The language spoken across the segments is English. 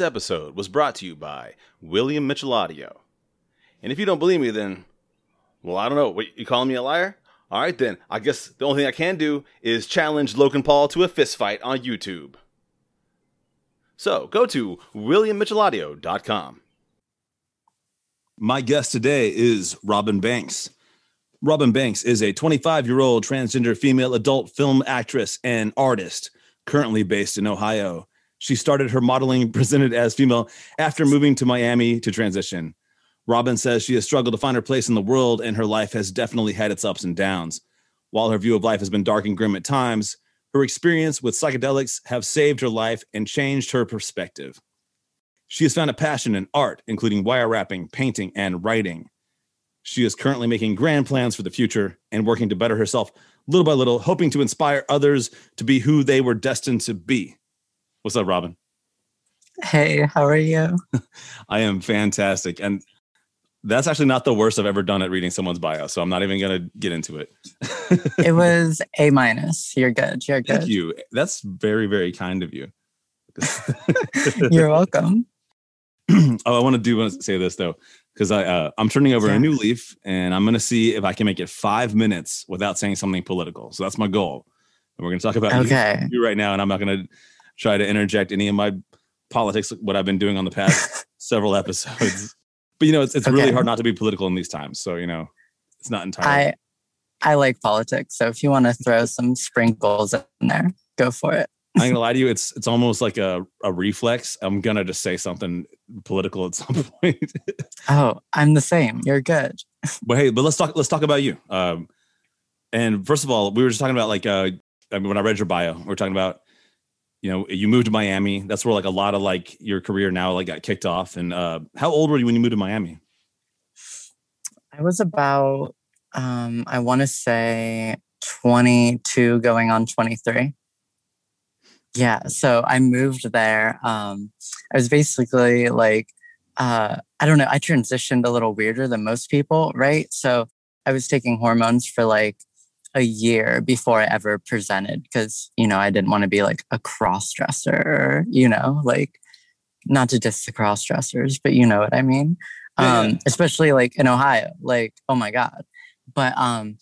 This episode was brought to you by William Mitchell Audio. And if you don't believe me, then, well, I don't know. What, you calling me a liar? All right, then. I guess the only thing I can do is challenge Logan Paul to a fist fight on YouTube. So go to WilliamMitchellAudio.com. My guest today is Robin Banks. Robin Banks is a 25 year old transgender female adult film actress and artist, currently based in Ohio. She started her modeling presented as female after moving to Miami to transition. Robin says she has struggled to find her place in the world and her life has definitely had its ups and downs. While her view of life has been dark and grim at times, her experience with psychedelics have saved her life and changed her perspective. She has found a passion in art, including wire wrapping, painting, and writing. She is currently making grand plans for the future and working to better herself little by little, hoping to inspire others to be who they were destined to be. What's up, Robin? Hey, how are you? I am fantastic. And that's actually not the worst I've ever done at reading someone's bio. So I'm not even going to get into it. it was A minus. You're good. You're good. Thank you. That's very, very kind of you. You're welcome. oh, I want to do want to say this though, because I uh, I'm turning over Yeah. a new leaf, and I'm going to see if I can make it five minutes without saying something political. So that's my goal. And we're going to talk about you- Okay. you right now, and I'm not going to try to interject any of my politics, what I've been doing on the past several episodes. But you know, it's it's really hard not to be political in these times. So you know, it's not entirely. I I like politics, so if you want to throw some sprinkles in there, go for it. I'm gonna lie to you. It's it's almost like a, a reflex. I'm gonna just say something political at some point. Oh, I'm the same. You're good. but hey, but let's talk. Let's talk about you. Um, and first of all, we were just talking about like uh, I mean, when I read your bio, we are talking about you know you moved to Miami. That's where like a lot of like your career now like got kicked off. And uh, how old were you when you moved to Miami? I was about um I want to say 22 going on 23. Yeah, so I moved there. Um I was basically like uh I don't know, I transitioned a little weirder than most people, right? So I was taking hormones for like a year before I ever presented because, you know, I didn't want to be like a cross dresser, you know, like not to diss the cross dressers, but you know what I mean? Yeah, um especially like in ohio like oh my god. But um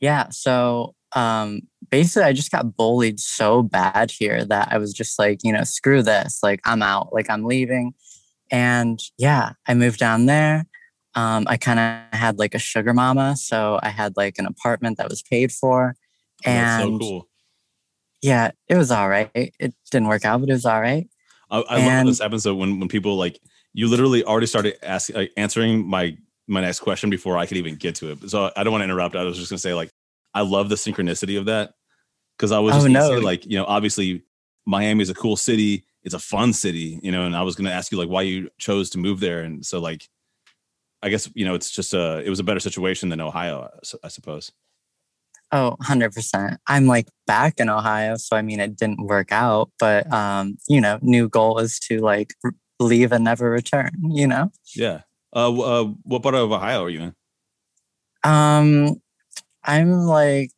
yeah so um basically i just got bullied so bad here that i was just like you know screw this like i'm out like i'm leaving. And yeah i moved down there um i kind of had like a sugar mama so i had like an apartment that was paid for so and cool. yeah it was all right it didn't work out but it was all right I, I love this episode when when people like you literally already started asking like, answering my my next question before I could even get to it. So I don't want to interrupt. I was just gonna say like I love the synchronicity of that because I was Oh, just gonna no. say like you know obviously Miami is a cool city. It's a fun city, you know, and I was gonna ask you like why you chose to move there, and so like I guess you know it's just a it was a better situation than Ohio, I suppose. Oh, 100%. I'm like back in Ohio, so I mean it didn't work out, but um, you know, new goal is to like leave and never return, you know? Yeah. Uh, uh, what part of Ohio are you in? Um I'm like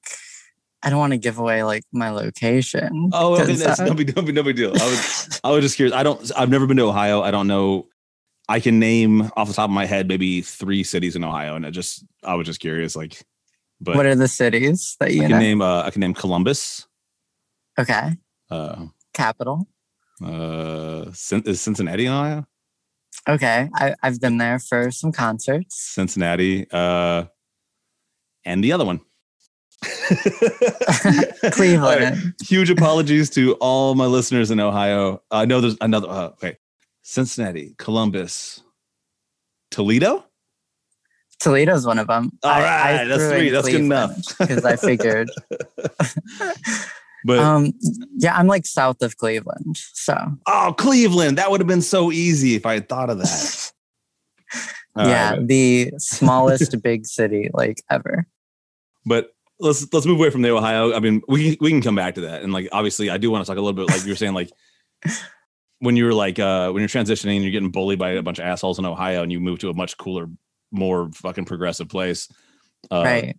I don't want to give away like my location. Oh, okay, that's uh, no big, no big, no big deal. I was, I was just curious. I don't, I've never been to Ohio. I don't know. I can name off the top of my head maybe three cities in Ohio, and I just, I was just curious. Like, but what are the cities that I you can know? name, uh, I can name Columbus. okay. Uh, Capital. uh, is Cincinnati in Ohio? Okay. I, I've been there for some concerts. Cincinnati, uh, and the other one. Cleveland. Right. Huge apologies to all my listeners in Ohio. I know there's another. Uh, okay, Cincinnati, Columbus, Toledo. Toledo's one of them. All right, that's three. That's good enough. Because I figured But um yeah, I'm like south of Cleveland. So oh, Cleveland, that would have been so easy if I had thought of that. Yeah, right, the smallest big city like ever. but let's let's move away from the Ohio. I mean, we we can come back to that, and like obviously, I do want to talk a little bit like you were saying, like when you were like uh when you're transitioning and you're getting bullied by a bunch of assholes in Ohio, and you move to a much cooler, more fucking progressive place. Uh, right.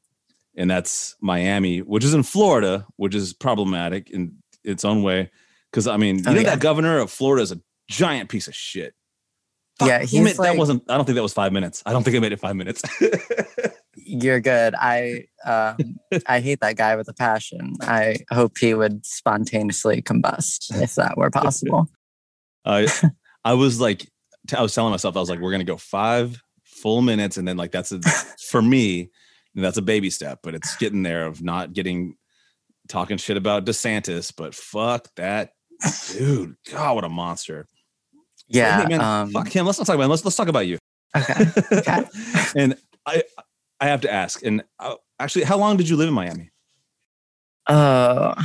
and that's Miami, which is in Florida, which is problematic in its own way. Because I mean, you Oh, know yeah. that governor of Florida is a giant piece of shit. Yeah, he's it, that wasn't. I don't think that was five minutes. I don't think I made it five minutes. You're good. I um, I hate that guy with a passion. I hope he would spontaneously combust if that were possible. I I was like, I was telling myself, I was like, we're gonna go five full minutes, and then like that's a for me, that's a baby step, but it's getting there of not getting talking shit about DeSantis, but fuck that dude. God, what a monster. Yeah. Hey, man, um, fuck him. Let's not talk about him. Let's let's talk about you. okay. Okay. and I I have to ask, and uh, actually, how long did you live in Miami? Uh,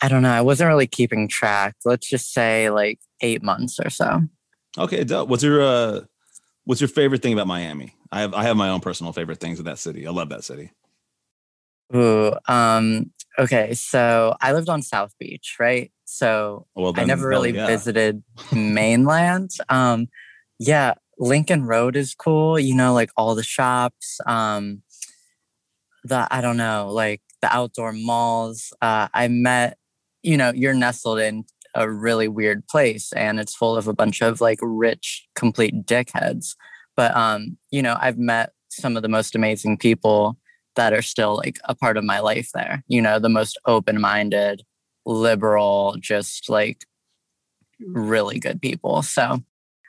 I don't know. I wasn't really keeping track. Let's just say like eight months or so. Okay, dope. What's your uh, what's your favorite thing about Miami? I have I have my own personal favorite things of that city. I love that city. Ooh. Um. Okay. So I lived on South Beach, right? So Well, I never really yeah. visited mainland. Um, yeah, Lincoln Road is cool. You know, like all the shops. Um, the I don't know, like the outdoor malls. Uh, I met. You know, you're nestled in a really weird place, and it's full of a bunch of like rich, complete dickheads. But um, you know, I've met some of the most amazing people that are still like a part of my life there. You know, the most open-minded, liberal, just like really good people. So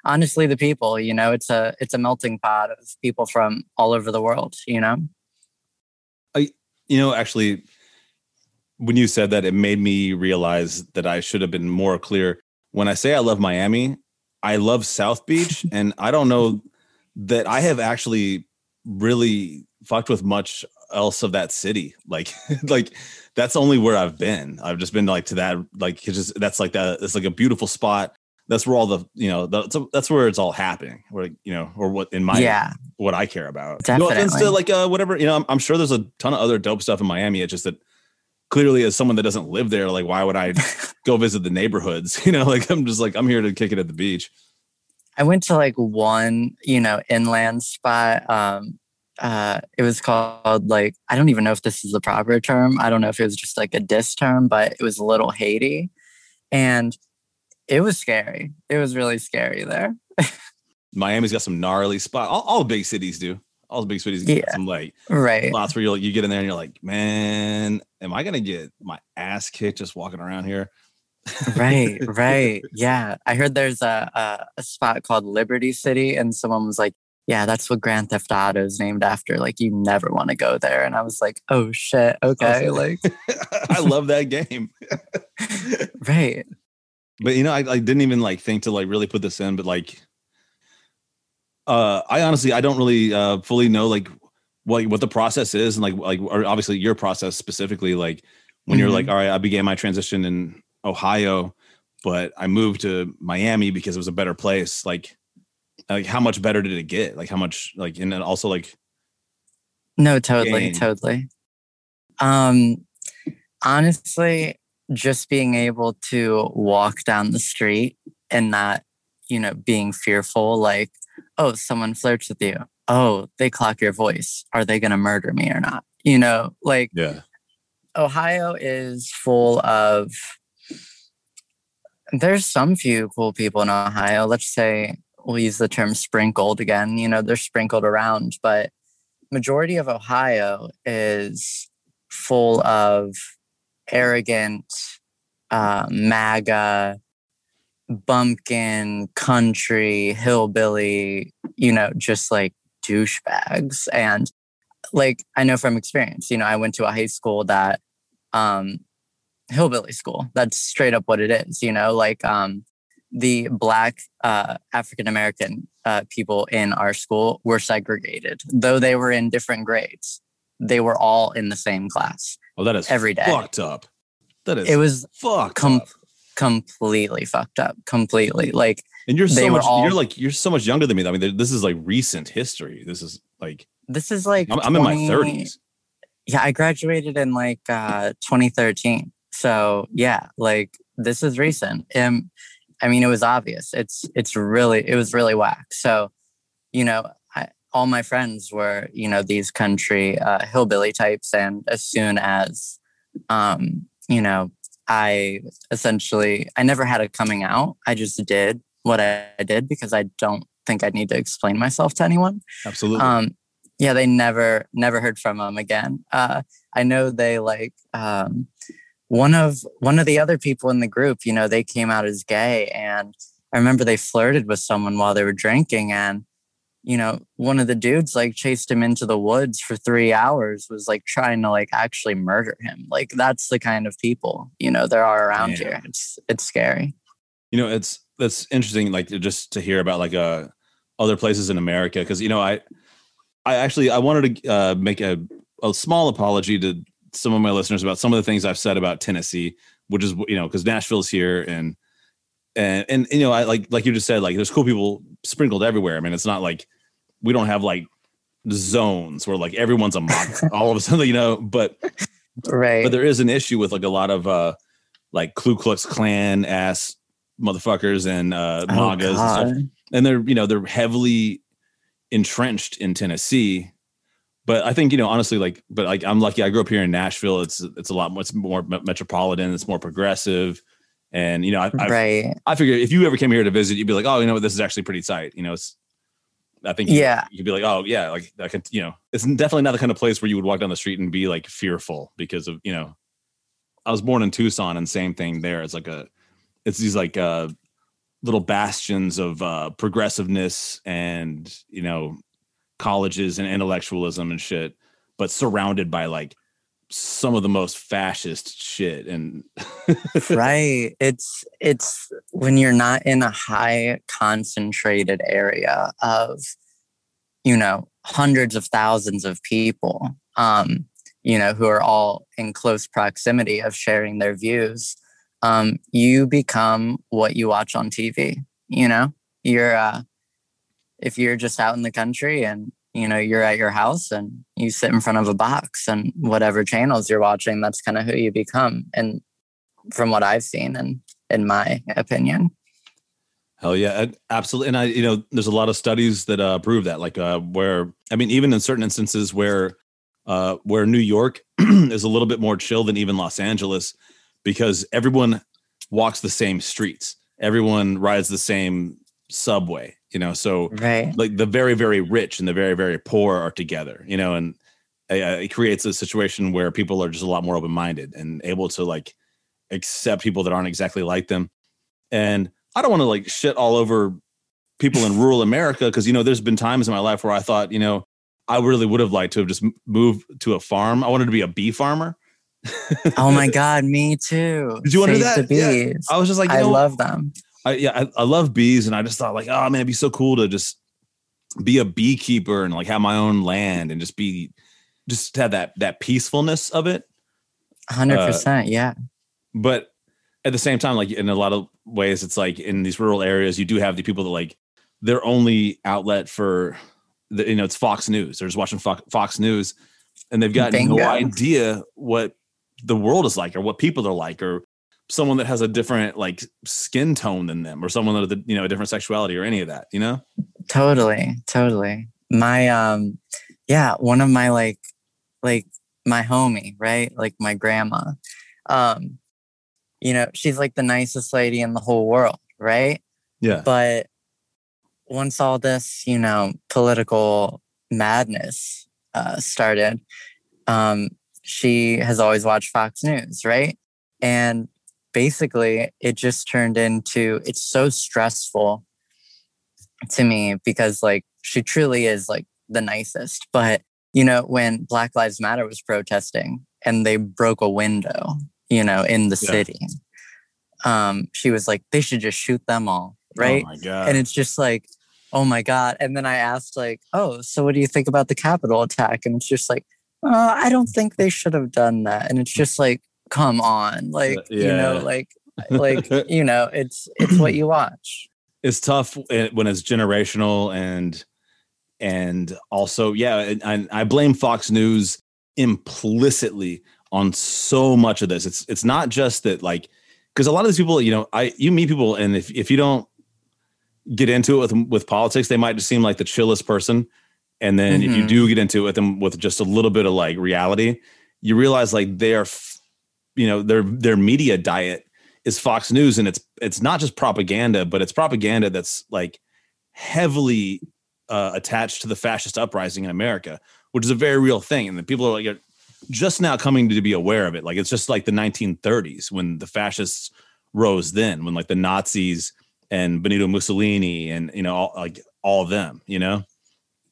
honestly, the people, you know, it's a it's a melting pot of people from all over the world, you know? i You know, actually, when you said that, it made me realize that I should have been more clear. When I say I love Miami, I love South Beach, and I don't know that I have actually really fucked with much else of that city. Like, like that's only where I've been. I've just been like to that, like just that's like that. It's like a beautiful spot. That's where all the you know that's that's where it's all happening. Where you know, or what in my yeah. what I care about. No offense to Definitely. like uh, whatever you know. I'm, I'm sure there's a ton of other dope stuff in Miami. It's just that clearly, as someone that doesn't live there, like why would I go visit the neighborhoods? You know, like I'm just like I'm here to kick it at the beach. I went to like one, you know, inland spot. Um, uh, it was called like I don't even know if this is the proper term. I don't know if it was just like a diss term, but it was a Little Haiti, and it was scary. It was really scary there. Miami's got some gnarly spot. All, all big cities do. All the big cities get Yeah. some like Right. lots where you you get in there and you're like, man, am I gonna get my ass kicked just walking around here? right right yeah i heard there's a, a a spot called liberty city and someone was like yeah that's what grand theft auto is named after like you never want to go there and i was like oh shit okay like I love that game. right but you know, I, I didn't even like think to like really put this in, but like, uh, I honestly I don't really uh fully know like what what the process is and like like or obviously your process specifically like when you're Mhm. like all right I began my transition in Ohio, but I moved to Miami because it was a better place. Like, like how much better did it get? Like how much like and then also like no totally Gain. totally um honestly just being able to walk down the street and not you know being fearful like oh someone flirts with you oh they clock your voice are they going to murder me or not you know like yeah Ohio is full of there's some few cool people in Ohio. Let's say we'll use the term sprinkled again. You know, they're sprinkled around, but majority of Ohio is full of arrogant uh, MAGA, bumpkin, country, hillbilly, you know, just like douchebags. And like I know from experience, you know, I went to a high school that um hillbilly school. That's straight up what it is, you know, like um the black uh African American uh people in our school were segregated. Though they were in different grades. They were all in the same class. well that is Every day. fucked up. That is It was fucked com- up. Completely fucked up. Completely. Like And you're so much all- you're like you're so much younger than me. I mean, this is like recent history. This is like this is like I'm, I'm in my 30s. Yeah, I graduated in like uh 2013. So yeah, like this is recent. Um I mean it was obvious. It's it's really it was really whack. So, you know, I all my friends were, you know, these country uh, hillbilly types. And as soon as, um, you know, I essentially, I never had a coming out. I just did what I did because I don't think I need to explain myself to anyone. Absolutely. Um, yeah, they never, never heard from them again. Uh, I know they like, um, one of one of the other people in the group, you know, they came out as gay and I remember they flirted with someone while they were drinking and you know, one of the dudes like chased him into the woods for three hours, was like trying to like actually murder him. Like that's the kind of people, you know, there are around yeah. here. It's it's scary. You know, it's that's interesting, like just to hear about like uh other places in America. Cause you know, I I actually I wanted to uh make a, a small apology to some of my listeners about some of the things I've said about Tennessee, which is you know, because Nashville's here and and and you know, I like like you just said, like there's cool people sprinkled everywhere. I mean, it's not like we don't have like zones where like everyone's a mock all of a sudden, you know, but right. But there is an issue with like a lot of uh like Ku Klux Klan ass motherfuckers and uh oh, MAGAs God. and stuff. And they're, you know, they're heavily entrenched in Tennessee. But I think, you know, honestly, like, but like I'm lucky I grew up here in Nashville. It's it's a lot more it's more metropolitan, it's more progressive. And you know, I, right. I, I figure if you ever came here to visit, you'd be like, oh, you know what, this is actually pretty tight. You know, it's I think yeah, you, would be like, oh yeah, like I can, you know, it's definitely not the kind of place where you would walk down the street and be like fearful because of you know. I was born in Tucson, and same thing there. It's like a, it's these like uh, little bastions of uh, progressiveness and you know, colleges and intellectualism and shit, but surrounded by like some of the most fascist shit and right. It's it's when you're not in a high concentrated area of you know hundreds of thousands of people um you know who are all in close proximity of sharing their views um you become what you watch on tv you know? You're uh if you're just out in the country and you know you're at your house and you sit in front of a box and whatever channels you're watching that's kind of who you become. And from what i've seen and in my opinion. Hell yeah absolutely and i you know there's a lot of studies that uh, prove that like uh, where i mean even in certain instances where uh, where new york is a little bit more chill than even los angeles because everyone walks the same streets. Everyone rides the same subway you know so right. like the very very rich and the very very poor are together you know and uh, it creates a situation where people are just a lot more open-minded and able to like accept people that aren't exactly like them. And i don't want to like shit all over people in rural america because you know there's been times in my life where i thought you know i really would have liked to have just moved to a farm. I wanted to be a bee farmer. Oh my god me too. Did you want to that? Yeah. i was just like i know, love them I yeah, I, I love bees, and I just thought like, oh man, it'd be so cool to just be a beekeeper and like have my own land and just be just have that that peacefulness of it. Hundred uh, percent, yeah. But at the same time, like in a lot of ways, it's like in these rural areas, you do have the people that like their only outlet for the you know it's Fox News. They're just watching Fox News, and they've got Bingo. no idea what the world is like or what people are like or someone that has a different like skin tone than them or someone that you know a different sexuality or any of that you know? Totally totally. My um yeah one of my like like my homie right? Like my grandma. Um you know she's like the nicest lady in the whole world right? Yeah. But once all this you know political madness uh started um she has always watched fox news right? And basically it just turned into it's so stressful to me because like she truly is like the nicest. But you know when black lives matter was protesting and they broke a window you know in the yeah. city um she was like they should just shoot them all right oh right? oh and it's just like oh my god. And then i asked like oh so what do you think about the capitol attack? And it's just like uh, i don't think they should have done that. And it's just like come on like yeah. you know like like you know it's it's what you watch it's tough when it's generational and and also yeah and I, blame fox news implicitly on so much of this it's it's not just that like because a lot of these people you know i you meet people and if, if you don't get into it with with politics they might just seem like the chillest person And then if you Mhm. do get into it with them with just a little bit of like reality, you realize like they are, f- you know, their their media diet is Fox News, and it's it's not just propaganda, but it's propaganda that's like heavily uh, attached to the fascist uprising in America, which is a very real thing, and the people are like just now coming to be aware of it. Like it's just like the 1930s when the fascists rose, then when like the Nazis and Benito Mussolini and you know all, like all of them, you know.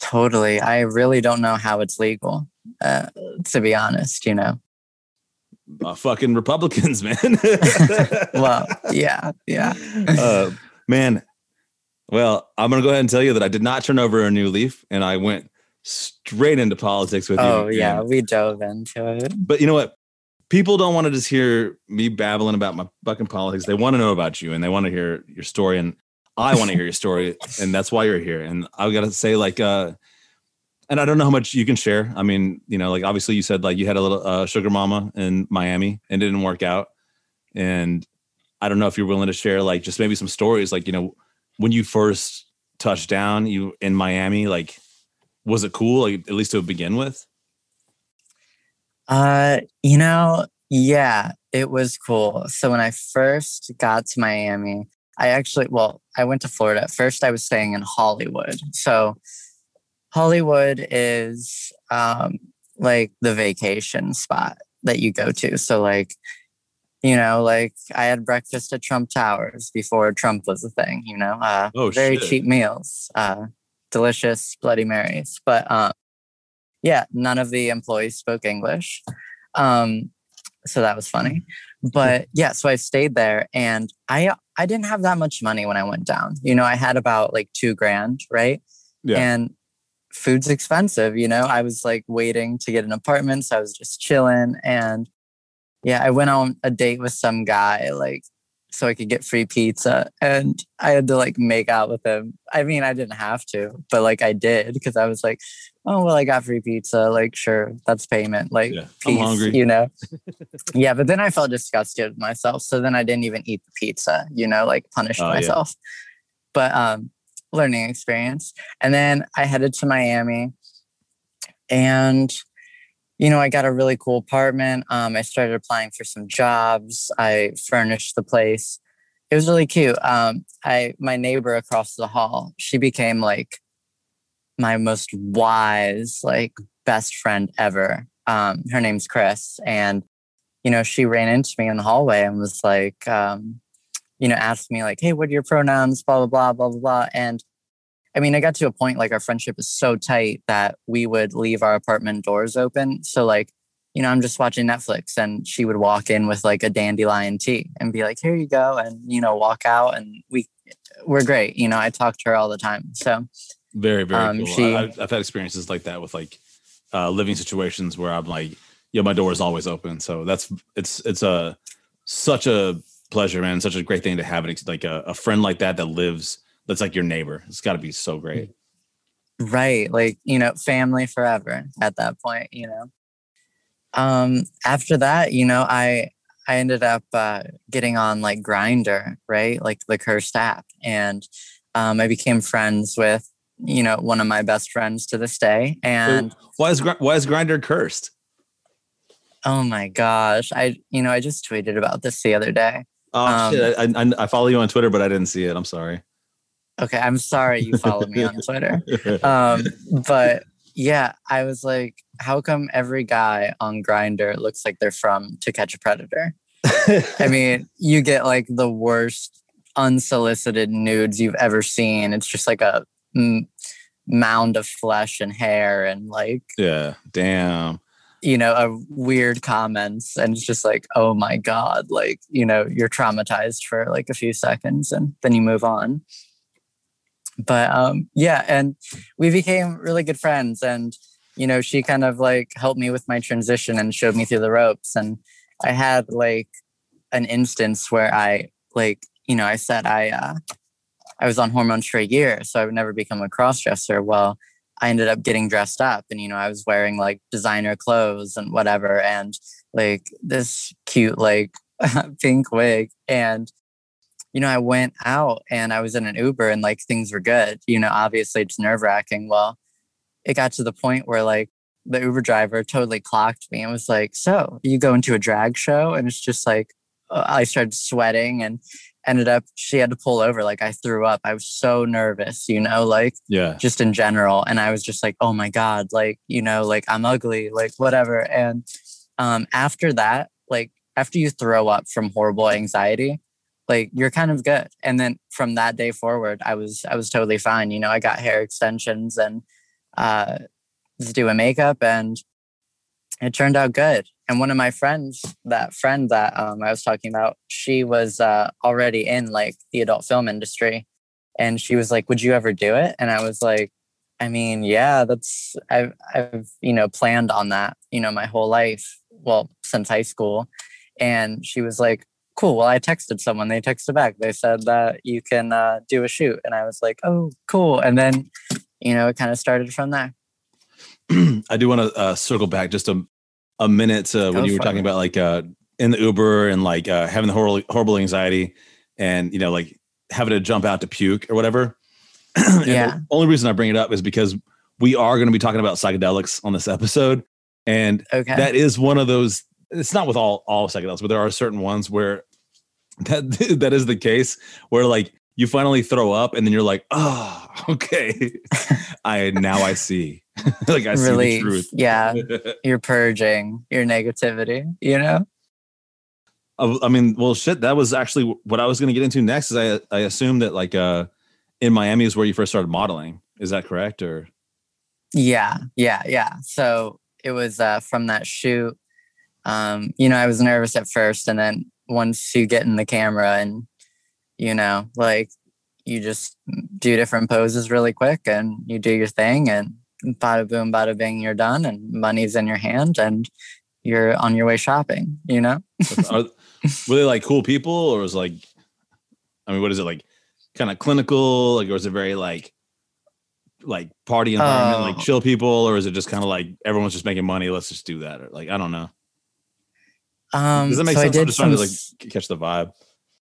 Totally. I really don't know how it's legal, uh, to be honest, you know. Uh, fucking Republicans, man. Well, yeah, yeah. uh, man. Well, I'm gonna go ahead and tell you that I did not turn over a new leaf, and I went straight into politics with you. Oh, yeah. We dove into it. But you know what? People don't want to just hear me babbling about my fucking politics. They want to know about you, and they want to hear your story. And I want to hear your story, and that's why you're here. And I've gotta say, like, uh, and I don't know how much you can share. I mean, you know, like obviously you said like you had a little uh, sugar mama in Miami and it didn't work out. And I don't know if you're willing to share like just maybe some stories, like you know, when you first touched down, you in Miami, like, was it cool? Like at least to begin with. Uh, you know, yeah, it was cool. So when I first got to Miami, I actually, well, I went to Florida. First, I was staying in Hollywood. So Hollywood is um, like the vacation spot that you go to. So, like, you know, like I had breakfast at Trump Towers before Trump was a thing, you know, uh, Oh, very shit. cheap meals, uh, delicious Bloody Marys. But um, yeah, none of the employees spoke English. Um, so that was funny. But yeah, so I stayed there and I I didn't have that much money when I went down. You know, I had about like two grand, right? Yeah. And food's expensive, you know. I was like waiting to get an apartment, so I was just chilling. And yeah, I went on a date with some guy, like so I could get free pizza. And I had to like make out with him. I mean, I didn't have to, but like I did because I was like, oh well, I got free pizza. Like, sure, that's payment. Like Yeah, I'm peace, hungry. you know. yeah, but then I felt disgusted with myself. So then I didn't even eat the pizza, you know, like punished Oh, yeah. myself. But um learning experience. And then I headed to Miami and you know, I got a really cool apartment. Um, I started applying for some jobs. I furnished the place. It was really cute. Um, I my neighbor across the hall, she became like my most wise, like best friend ever. Um, her name's Chris, and you know, she ran into me in the hallway and was like, um, you know, asked me like, "Hey, what are your pronouns?" Blah blah blah blah blah. And I mean, I got to a point like our friendship is so tight that we would leave our apartment doors open. So like, you know, I'm just watching Netflix and she would walk in with like a dandelion tea and be like, "Here you go," and you know, walk out and we we're great. You know, I talk to her all the time. So Very, very Um, cool. she- I, I've I've had experiences like that with like uh, living situations where I'm like, yeah, my door is always open. So that's it's it's a such a pleasure, man. Such a great thing to have an like a, a friend like that that lives that's like your neighbor. It's got to be so great. right like you know family forever at that point you know um after that you know i i ended up uh getting on like Grindr right like the cursed app and um i became friends with you know one of my best friends to this day and Why is Gr- why is Grindr cursed? oh my gosh i you know i just tweeted about this the other day Oh Um, shit! I, I I follow you on Twitter, but I didn't see it. I'm sorry. Okay i'm sorry you follow me on twitter um but yeah i was like how come every guy on Grindr looks like they're from to catch a predator i mean you get like the worst unsolicited nudes you've ever seen it's just like a mm, mound of flesh and hair and like yeah. Damn. you know a weird comments and it's just like oh my god like you know you're traumatized for like a few seconds and then you move on but um yeah and we became really good friends and you know she kind of like helped me with my transition and showed me through the ropes and i had like an instance where i like you know i said i uh i was on hormones for a year so i would never become a cross dresser well I ended up getting dressed up and you know I was wearing like designer clothes and whatever and like this cute like pink wig and you know I went out and I was in an Uber and like things were good you know obviously it's nerve wracking well it got to the point where like the Uber driver totally clocked me and was like, "So you go into a drag show?" And it's just like uh, I started sweating and ended up she had to pull over. Like I threw up. I was so nervous, you know, like Yeah. just in general. And I was just like, "Oh my god!" Like you know, like I'm ugly, like whatever. And um, after that, like after you throw up from horrible anxiety, like you're kind of good. And then from that day forward, I was I was totally fine. You know, I got hair extensions and uh, was doing makeup, and it turned out good. And one of my friends, that friend that um, I was talking about, she was uh, already in like the adult film industry, and she was like, "Would you ever do it?" And I was like, "I mean, yeah, that's I've I've you know planned on that, you know, my whole life, well, since high school." And she was like, "Cool." Well, I texted someone. They texted back. They said that you can uh, do a shoot, and I was like, "Oh, cool." And then, you know, it kind of started from there. I do want to uh, circle back just a, a minute to when you were talking it. about like uh, in the Uber and like uh, having the horrible, horrible anxiety and, you know, like having to jump out to puke or whatever. Yeah. only reason I bring it up is because we are going to be talking about psychedelics on this episode. And Okay. that is one of those, it's not with all, all psychedelics, but there are certain ones where that, that is the case where like you finally throw up and then you're like, oh, okay. I, now I see. like I see Relief. the truth. Yeah. You're purging your negativity, you know? I I mean, well, shit. That was actually what I was going to get into next. Is I I assume that like uh in Miami is where you first started modeling. Is that correct? Or Yeah, yeah, yeah. So it was uh, from that shoot. Um, you know, I was nervous at first, and then once you get in the camera and you know, like you just do different poses really quick, and you do your thing, and bada boom, bada bing, you're done, and money's in your hand, and you're on your way shopping. You know? are, were they like cool people, or was like, I mean, what is it like? Kind of clinical, like, or is it very like like party environment, like Oh. chill people, or is it just kind of like everyone's just making money? Let's just do that, or like I don't know. Um, Does that make so I sense? I'm did just trying to like catch the vibe.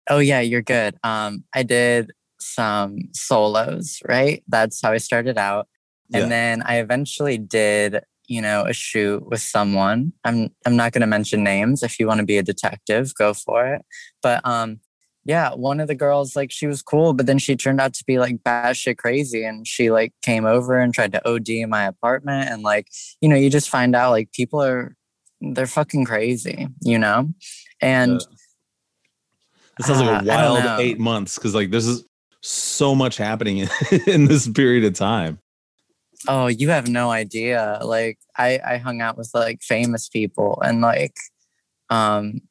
Oh yeah, you're good. Um, I did some solos, right? That's how I started out. Yeah. And then I eventually did, you know, a shoot with someone. I'm I'm not gonna mention names. If you want to be a detective, go for it. But um, yeah, one of the girls, like she was cool, but then she turned out to be like batshit crazy. And she like came over and tried to OD in my apartment. And like, you know, you just find out like people are they're fucking crazy, you know? And Yeah. It sounds like Uh, a I don't wild eight months because like this is so much happening in, in this period of time. Oh, you have no idea. Like I I hung out with like famous people and like um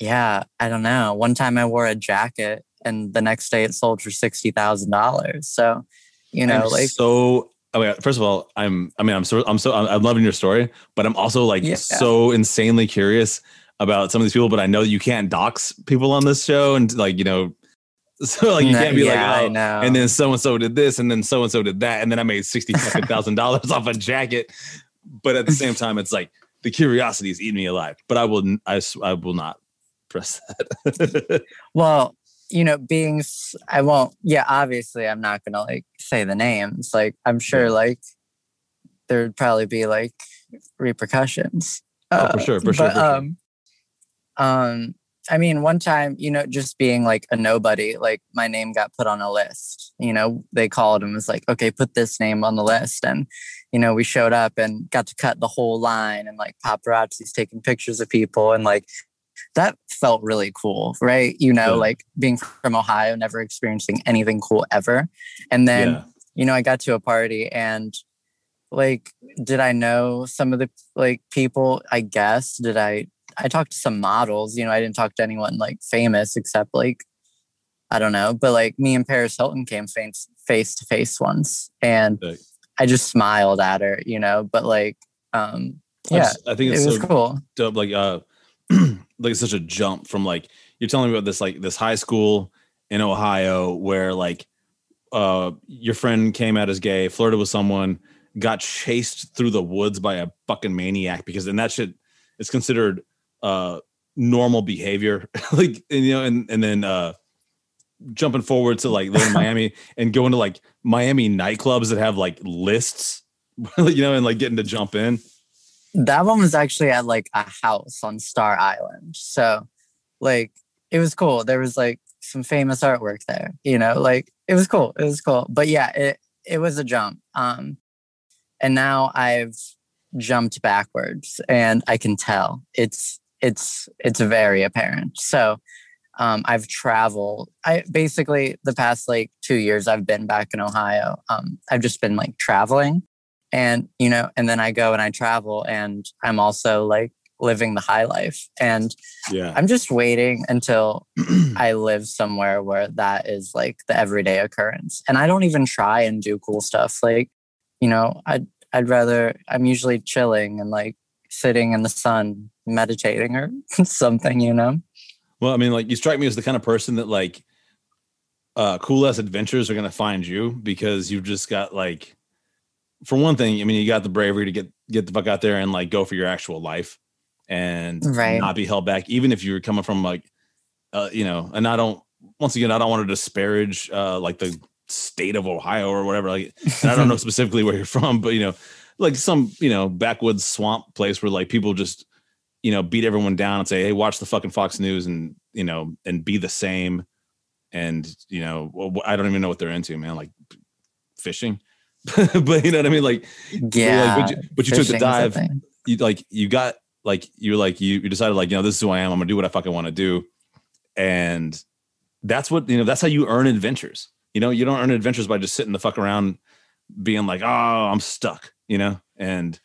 yeah, I don't know. One time I wore a jacket and the next day it sold for $60,000. So, you know, I'm like so. Oh, I mean, first of all, I'm. I mean, I'm so. I'm so. I'm, loving your story, but I'm also like Yeah. so insanely curious about some of these people. But I know you can't dox people on this show, and like you know, so like you can't be yeah, like, oh, and then so and so did this, and then so and so did that, and then I made sixty fucking thousand dollars off a jacket. But at the same time, it's like the curiosity is eating me alive. But I will. I. I will not press that. Well, you know, being, I won't, yeah, obviously I'm not going to like say the names. Like, I'm sure Yeah. like there'd probably be like repercussions. Oh, for sure, for sure, But, for sure. um, um, I mean, one time, you know, just being like a nobody, like my name got put on a list. You know, they called and was like, okay, put this name on the list. And, you know, we showed up and got to cut the whole line and like paparazzi's taking pictures of people and like that felt really cool, right? You know, Yeah. like being from Ohio, never experiencing anything cool ever. And then, yeah. you know, I got to a party and like, did I know some of the like people? I guess. Did I? I talked to some models. You know, I didn't talk to anyone like famous except like, I don't know. But like me and Paris Hilton came face face to face once, and. I just smiled at her. You know, but like, um, I, yeah, just- I think it was so cool. dope like uh like such a jump from like you're telling me about this like this high school in ohio where like uh your friend came out as gay flirted with someone got chased through the woods by a fucking maniac because and that shit is considered uh normal behavior like and, you know and and then uh jumping forward to like living in miami and going to like miami nightclubs that have like lists you know, and like getting to jump in. That one was actually at like a house on Star Island. So like it was cool. There was like some famous artwork there, you know, like it was cool. It was cool. But yeah, it it was a jump. Um and now I've jumped backwards and I can tell it's it's it's very apparent. So um, I've traveled. I basically the past like two years I've been back in Ohio. Um, I've just been like traveling, and you know, and then I go and I travel, and I'm also like living the high life. And Yeah. I'm just waiting until I live somewhere where that is like the everyday occurrence. And I don't even try and do cool stuff. Like, you know, I'd I'd rather I'm usually chilling and like sitting in the sun, meditating or something, you know? Well, I mean, like you strike me as the kind of person that like uh cool ass adventures are gonna find you because you've just got like for one thing, I mean, you got the bravery to get get the fuck out there and like go for your actual life and Right. not be held back, even if you're coming from like uh, you know, and I don't once again, I don't want to disparage uh like the state of Ohio or whatever. Like and I don't know specifically where you're from, but you know, like some, you know, backwoods swamp place where like people just, you know, beat everyone down and say, Hey, watch the fucking Fox News and, you know, and be the same. And, you know, I don't even know what they're into, man. Like fishing. but you know what I mean? Like, Yeah. like, but you, but you took the dive, you like, you got like, you're like, you, you decided like, you know, this is who I am. I'm gonna do what I fucking want to do. And that's what, you know, that's how you earn adventures. You know, you don't earn adventures by just sitting the fuck around being like, oh, I'm stuck, you know? And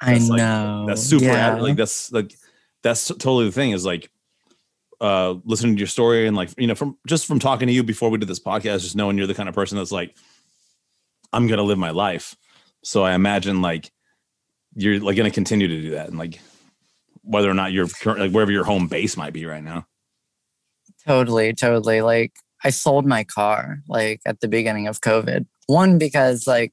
I like, know. that's super Yeah. like that's like that's totally the thing is like uh listening to your story and like you know from just from talking to you before we did this podcast just knowing you're the kind of person that's like i'm gonna live my life so i imagine like you're like gonna continue to do that and like whether or not you're like wherever your home base might be right now Totally, totally. Like I sold my car like at the beginning of COVID. One because like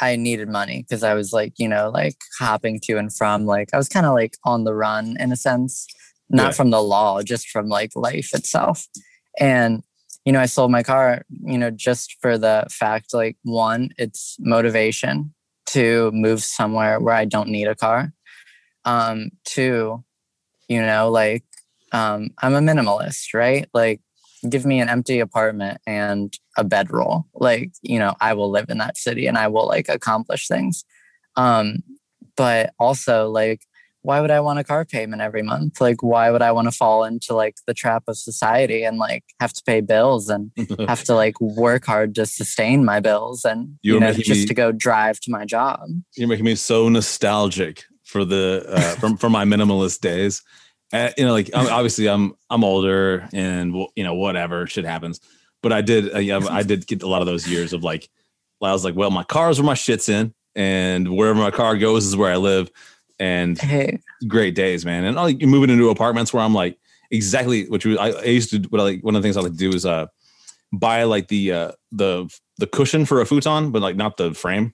I needed money because I was like, you know, like hopping to and from like I was kind of like on the run in a sense, not Yeah. from the law, just from like life itself. And you know, I sold my car, you know, just for the fact like one, it's motivation to move somewhere where I don't need a car. Um, two, you know, like um, I'm a minimalist, right? Like, give me an empty apartment and a bedroll. Like, you know, I will live in that city and I will like accomplish things. Um, but also, like, why would I want a car payment every month? Like, why would I want to fall into like the trap of society and like have to pay bills and have to like work hard to sustain my bills and You you, know just me- to go drive to my job? you're making me so nostalgic for the uh from for my minimalist days uh, you know like I'm- obviously i'm i'm older and you know whatever shit happens but i did uh, i did get a lot of those years of like i was like well my car's where my shit's in and wherever my car goes is where i live and Hey, great days man. And like you're moving into apartments where i'm like exactly what you I, I used to what I like one of the things i like to do is uh buy like the uh the the cushion for a futon but like not the frame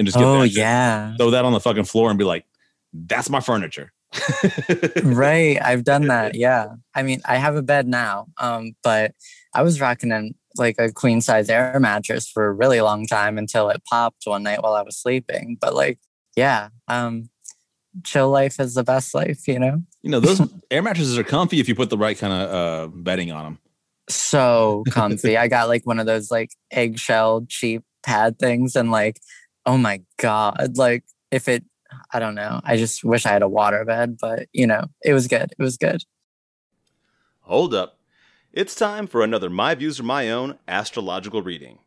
and just get oh that yeah. throw that on the fucking floor and be like, that's my furniture. right. I've done that. Yeah. I mean i have a bed now um but i was rocking in like a queen size air mattress for a really long time until it popped one night while i was sleeping. But like yeah um chill life is the best life you know You know, those air mattresses are comfy if you put the right kind of uh, bedding on them. so comfy i got like one of those like eggshell cheap pad things and like oh my god like if it i don't know i just wish i had a water bed but you know it was good it was good Hold up. It's time for another My Views or My Own astrological reading.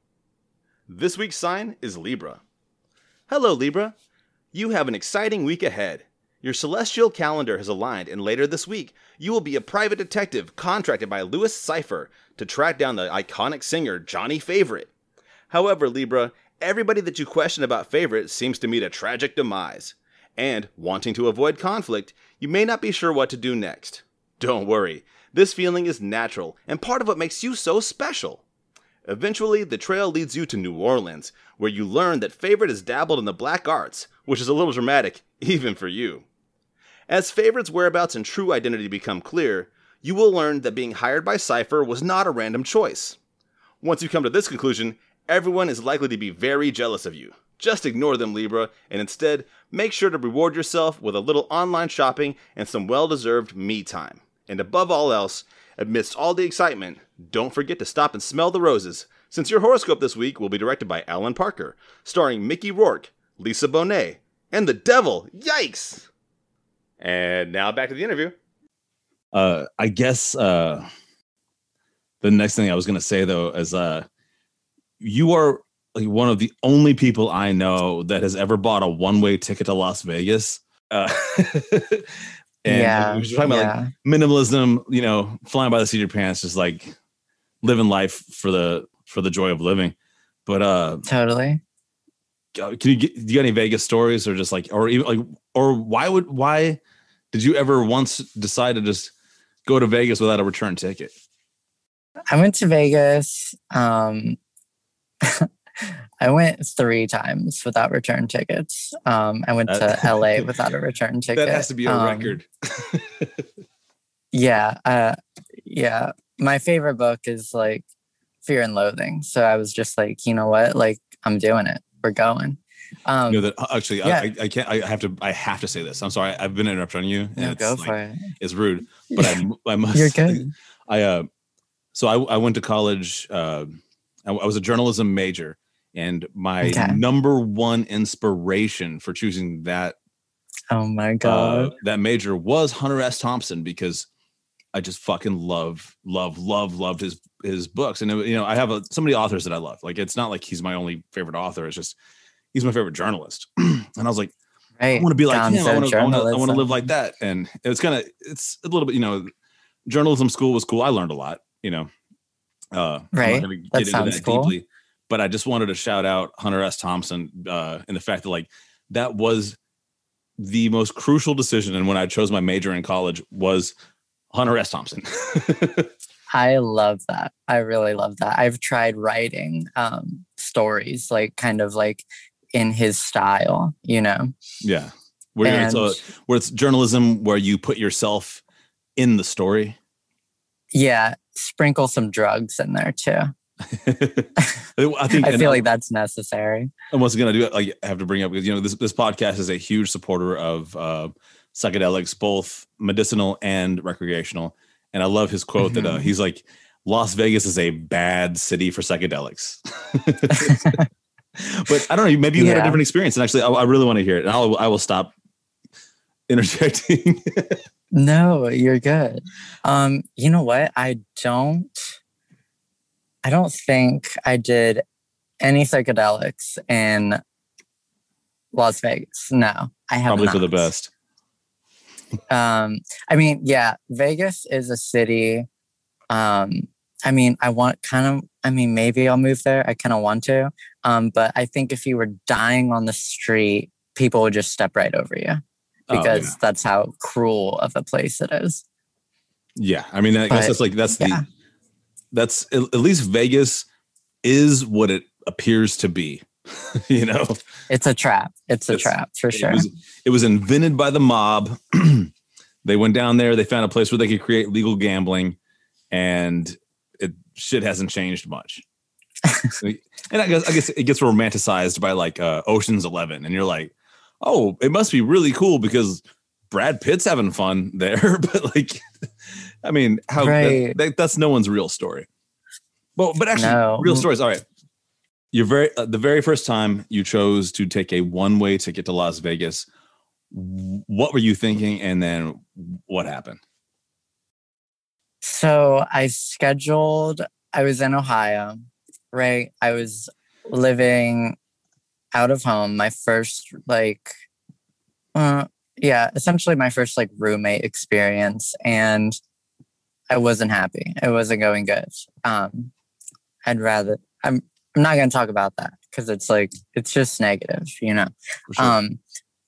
This week's sign is Libra. Hello, Libra. You have an exciting week ahead. Your celestial calendar has aligned, and later this week, you will be a private detective contracted by Louis Cyphre to track down the iconic singer Johnny Favorite. However, Libra, everybody that you question about Favorite seems to meet a tragic demise. And, wanting to avoid conflict, you may not be sure what to do next. Don't worry, this feeling is natural and part of what makes you so special. Eventually, the trail leads you to New Orleans, where you learn that Favorite has dabbled in the black arts, which is a little dramatic, even for you. As Favorite's whereabouts and true identity become clear, you will learn that being hired by Cyphre was not a random choice. Once you come to this conclusion, everyone is likely to be very jealous of you. Just ignore them, Libra, and instead make sure to reward yourself with a little online shopping and some well deserved me time. And above all else, amidst all the excitement, don't forget to stop and smell the roses, since your horoscope this week will be directed by Alan Parker, starring Mickey Rourke, Lisa Bonet, and the devil. Yikes! And now back to the interview. Uh, I guess uh, the next thing I was going to say though is uh, you are like one of the only people I know that has ever bought a one-way ticket to Las Vegas. Uh, and yeah, we were talking about yeah. like minimalism, you know, flying by the seat of your pants, just like living life for the for the joy of living. But uh, totally. Uh, can you get do you got any Vegas stories or just like or even like or why would why did you ever once decide to just go to Vegas without a return ticket? I went to Vegas. Um, I went three times without return tickets. Um, I went to LA without a return ticket. That has to be a Um, record. Yeah, uh, yeah. My favorite book is like Fear and Loathing. So I was just like, you know what? Like, I'm doing it. We're going. Um, you know that uh, actually yeah. I, I can't I have to I have to say this. I'm sorry I've been interrupting you. and no, it's, go like, for it. It's rude, but I I must. You're good. I uh, so I I went to college. Uh, I, I was a journalism major, and my Okay. number one inspiration for choosing that Oh my uh, god. that major was Hunter S. Thompson because I just fucking love, love, love, loved his his books. And you know, I have a, so many authors that I love. Like, it's not like he's my only favorite author. It's just he's my favorite journalist. and I was like, I want to be like him. I want to, I want to, I want to live like that. And it's kind of, it's a little bit, you know, journalism school was cool. I learned a lot. You know, uh, I'm not Right. That into sounds cool. but I just wanted to shout out Hunter S. Thompson uh, and the fact that like that was the most crucial decision. And when I chose my major in college was Hunter S. Thompson. I love that. I really love that. I've tried writing um, stories, like kind of like in his style, you know. yeah, where it's, And uh, where it's journalism where you put yourself in the story. yeah, sprinkle some drugs in there too. I think I feel like that's necessary. And once going to do I have to bring up because you know this this podcast is a huge supporter of uh, psychedelics, both medicinal and recreational. And I love his quote that uh, Mhm. he's like, "Las Vegas is a bad city for psychedelics." but I don't know. Maybe you had a different experience, and actually, I, I really want to hear it. And I'll I will stop interjecting. No, you're good. Um, you know what? I don't I don't think I did any psychedelics in Las Vegas. No, I have Probably for the best. Um, I mean, yeah, Vegas is a city. Um, I mean, I want kind of, I mean, maybe I'll move there. I kind of want to. Um, but I think if you were dying on the street, people would just step right over you Oh, because yeah. that's how cruel of a place it is. yeah, I mean, I guess that's like that's yeah. the that's at at least Vegas is what it appears to be. you know, It's a trap. It's a It's- trap for sure. It was, it was invented by the mob. they went down there, they found a place where they could create legal gambling, and it shit hasn't changed much. and I guess I guess it gets romanticized by like uh, Ocean's Eleven, and you're like, oh, it must be really cool because Brad Pitt's having fun there. but like, I mean, how that- Right. that- that's no one's real story. But but actually, No. real stories. All right. Your very uh, the very first time you chose to take a one way ticket to Las Vegas, what were you thinking, and then what happened? So I scheduled, I was in Ohio, right? I was living out of home, my first, like, uh, yeah, essentially my first like roommate experience. And I wasn't happy. It wasn't going good. Um, I'd rather, I'm, I'm not going to talk about that because it's like, it's just negative, you know? Sure. Um,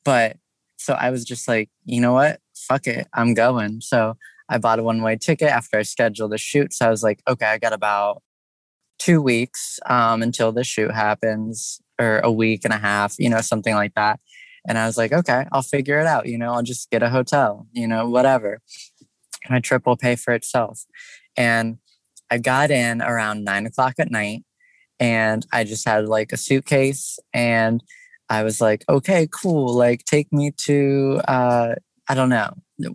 but so I was just like, you know what? Fuck it. I'm going. So I bought a one way ticket after I scheduled the shoot. So I was like, okay, I got about two weeks um, until the shoot happens, or a week and a half, you know, something like that. And I was like, okay, I'll figure it out. You know, I'll just get a hotel, you know, whatever. My trip will pay for itself. And I got in around nine o'clock at night and I just had like a suitcase and I was like, okay, cool. Like, take me to, uh, I don't know,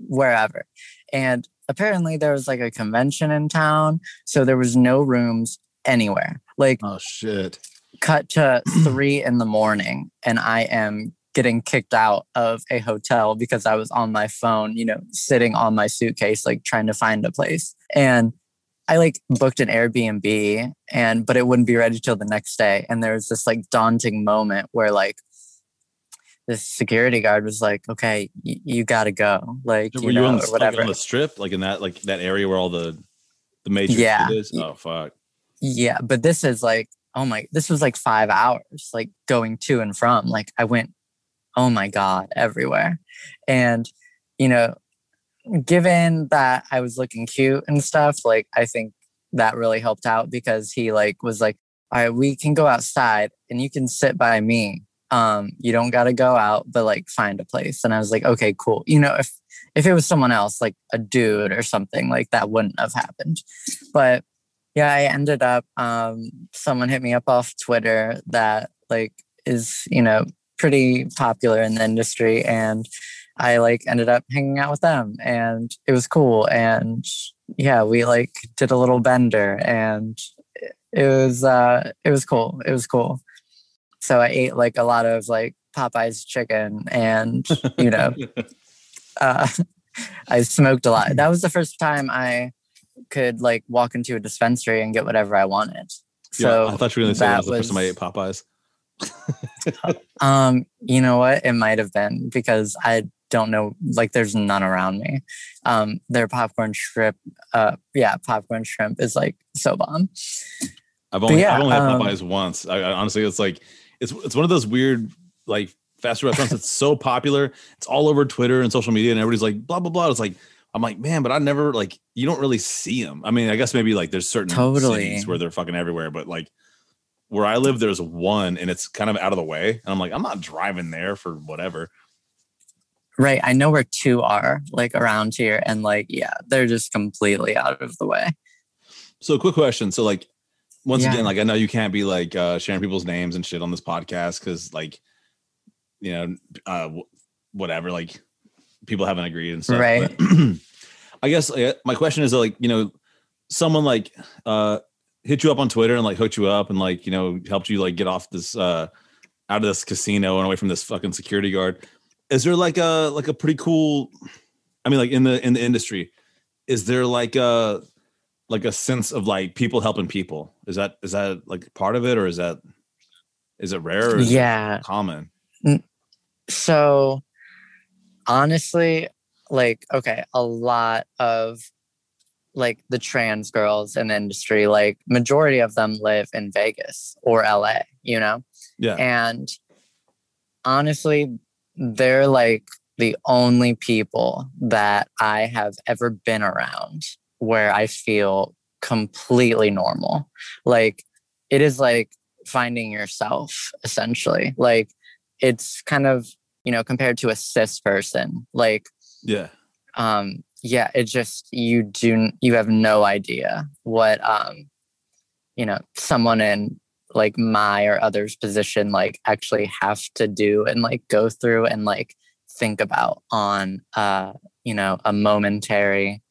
wherever. And apparently there was like a convention in town. So there was no rooms anywhere. Like, Oh shit. cut to three in the morning, and I am getting kicked out of a hotel because I was on my phone, you know, sitting on my suitcase, like trying to find a place. And I like booked an Airbnb and but it wouldn't be ready till the next day. And there was this like daunting moment where like this security guard was like, "Okay, y- you got to go," like Were you you on, the, like, on the strip, like in that like that area where all the the major Yeah. is? Oh fuck. Yeah, but this is like, oh my, this was like five hours, like going to and from. Like I went, oh my God, everywhere. And, you know, given that I was looking cute and stuff, like I think that really helped out because he like was like, all right, we can go outside and you can sit by me. Um, you don't gotta go out, but like find a place. And I was like, okay, cool. You know, if if it was someone else, like a dude or something, like that wouldn't have happened. But yeah, I ended up um someone hit me up off Twitter that like is, you know, pretty popular in the industry and I like ended up hanging out with them and it was cool and yeah, we like did a little bender and it was uh it was cool. It was cool. So I ate like a lot of like Popeye's chicken and you know uh I smoked a lot. That was the first time I could like walk into a dispensary and get whatever I wanted. So yeah, I thought you were gonna say that was the first time I ate Popeyes. Um, you know what? It might have been because I don't know. Like, there's none around me. Um, their popcorn shrimp. Uh, yeah, popcorn shrimp is like so bomb. I've only yeah, I've only had um, Popeyes once. I, I honestly, it's like it's it's one of those weird like fast food restaurants that's so popular. It's all over Twitter and social media, and everybody's like blah blah blah. It's like I'm like, man, but I never like you don't really see them. I mean, I guess maybe like there's certain Totally. cities where they're fucking everywhere, but like where I live, there's one, and it's kind of out of the way. And I'm like, I'm not driving there for whatever. Right. I know where two are like around here, and like yeah, they're just completely out of the way. So, quick question. So, like, once Yeah. again, like, I know you can't be like uh, sharing people's names and shit on this podcast because, like, you know, uh, wh- whatever, like, people haven't agreed and stuff. Right. I guess uh, my question is, like, you know, someone like uh, hit you up on Twitter and like hooked you up and like, you know, helped you like get off this uh, out of this casino and away from this fucking security guard. Is there like a like a pretty cool? I mean, like in the in the industry, is there like a like a sense of like people helping people is that is that like part of it or is that is it rare or is Yeah. it common mm, So honestly, like, okay, a lot of like the trans girls in the industry, like majority of them live in Vegas or LA, you know? yeah And honestly, they're like the only people that I have ever been around where I feel completely normal. Like it is like finding yourself essentially. Like it's kind of, you know, compared to a cis person, like yeah um yeah it just you do you have no idea what um you know someone in like my or others position like actually have to do and like go through and like think about on uh you know a momentary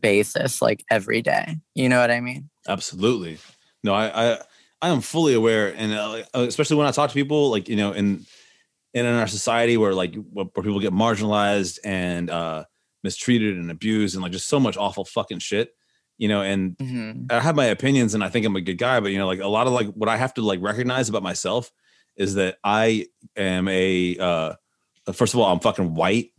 basis like every day. You know what i mean? Absolutely. No i i i am fully aware and uh, uh, especially when i talk to people like you know in in our society where like where people get marginalized and uh mistreated and abused and like just so much awful fucking shit you know and Mhm. I have my opinions and I think I'm a good guy, but you know, like a lot of like what I have to like recognize about myself is that I am a uh first of all, I'm fucking white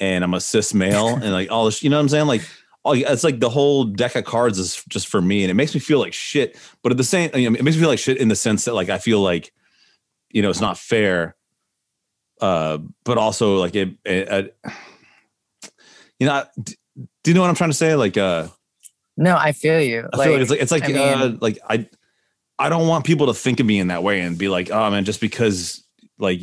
and I'm a cis male and like all this, you know what I'm saying? Like all it's like the whole deck of cards is just for me and it makes me feel like shit. But at the same you know, it makes me feel like shit in the sense that like I feel like you know it's not fair. Uh but also like it, it, it you know, do you know what I'm trying to say? Like uh no i feel you I feel like it's like it's like I uh, like I I don't want people to think of me in that way and be like, oh man, just because like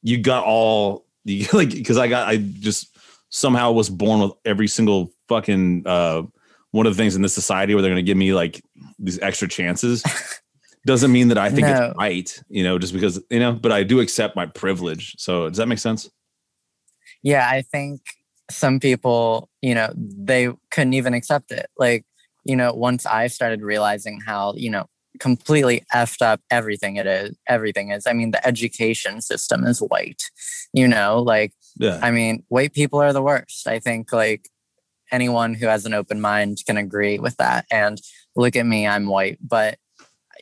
you got all the like because I got I just somehow was born with every single fucking uh one of the things in this society where they're gonna give me like these extra chances. doesn't mean that I think No. it's right, you know, just because, you know, but I do accept my privilege. So does that make sense? Yeah, I think some people, you know, they couldn't even accept it. Like, you know, once I started realizing how, you know, completely effed up everything it is, everything is. I mean, the education system is white, you know, like, Yeah. I mean, white people are the worst. I think like anyone who has an open mind can agree with that. And look at me, I'm white, but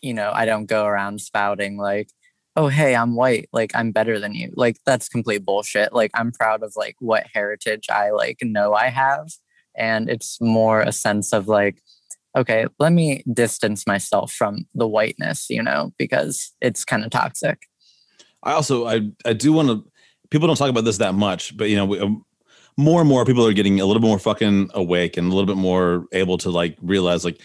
you know, I don't go around spouting like, oh, hey, I'm white. Like I'm better than you. Like that's complete bullshit. Like I'm proud of like what heritage I like know I have. And it's more a sense of like, okay, let me distance myself from the whiteness, you know, because it's kind of toxic. I also I I do want to. People don't talk about this that much, but you know, we, um, more and more people are getting a little bit more fucking awake and a little bit more able to like realize, like,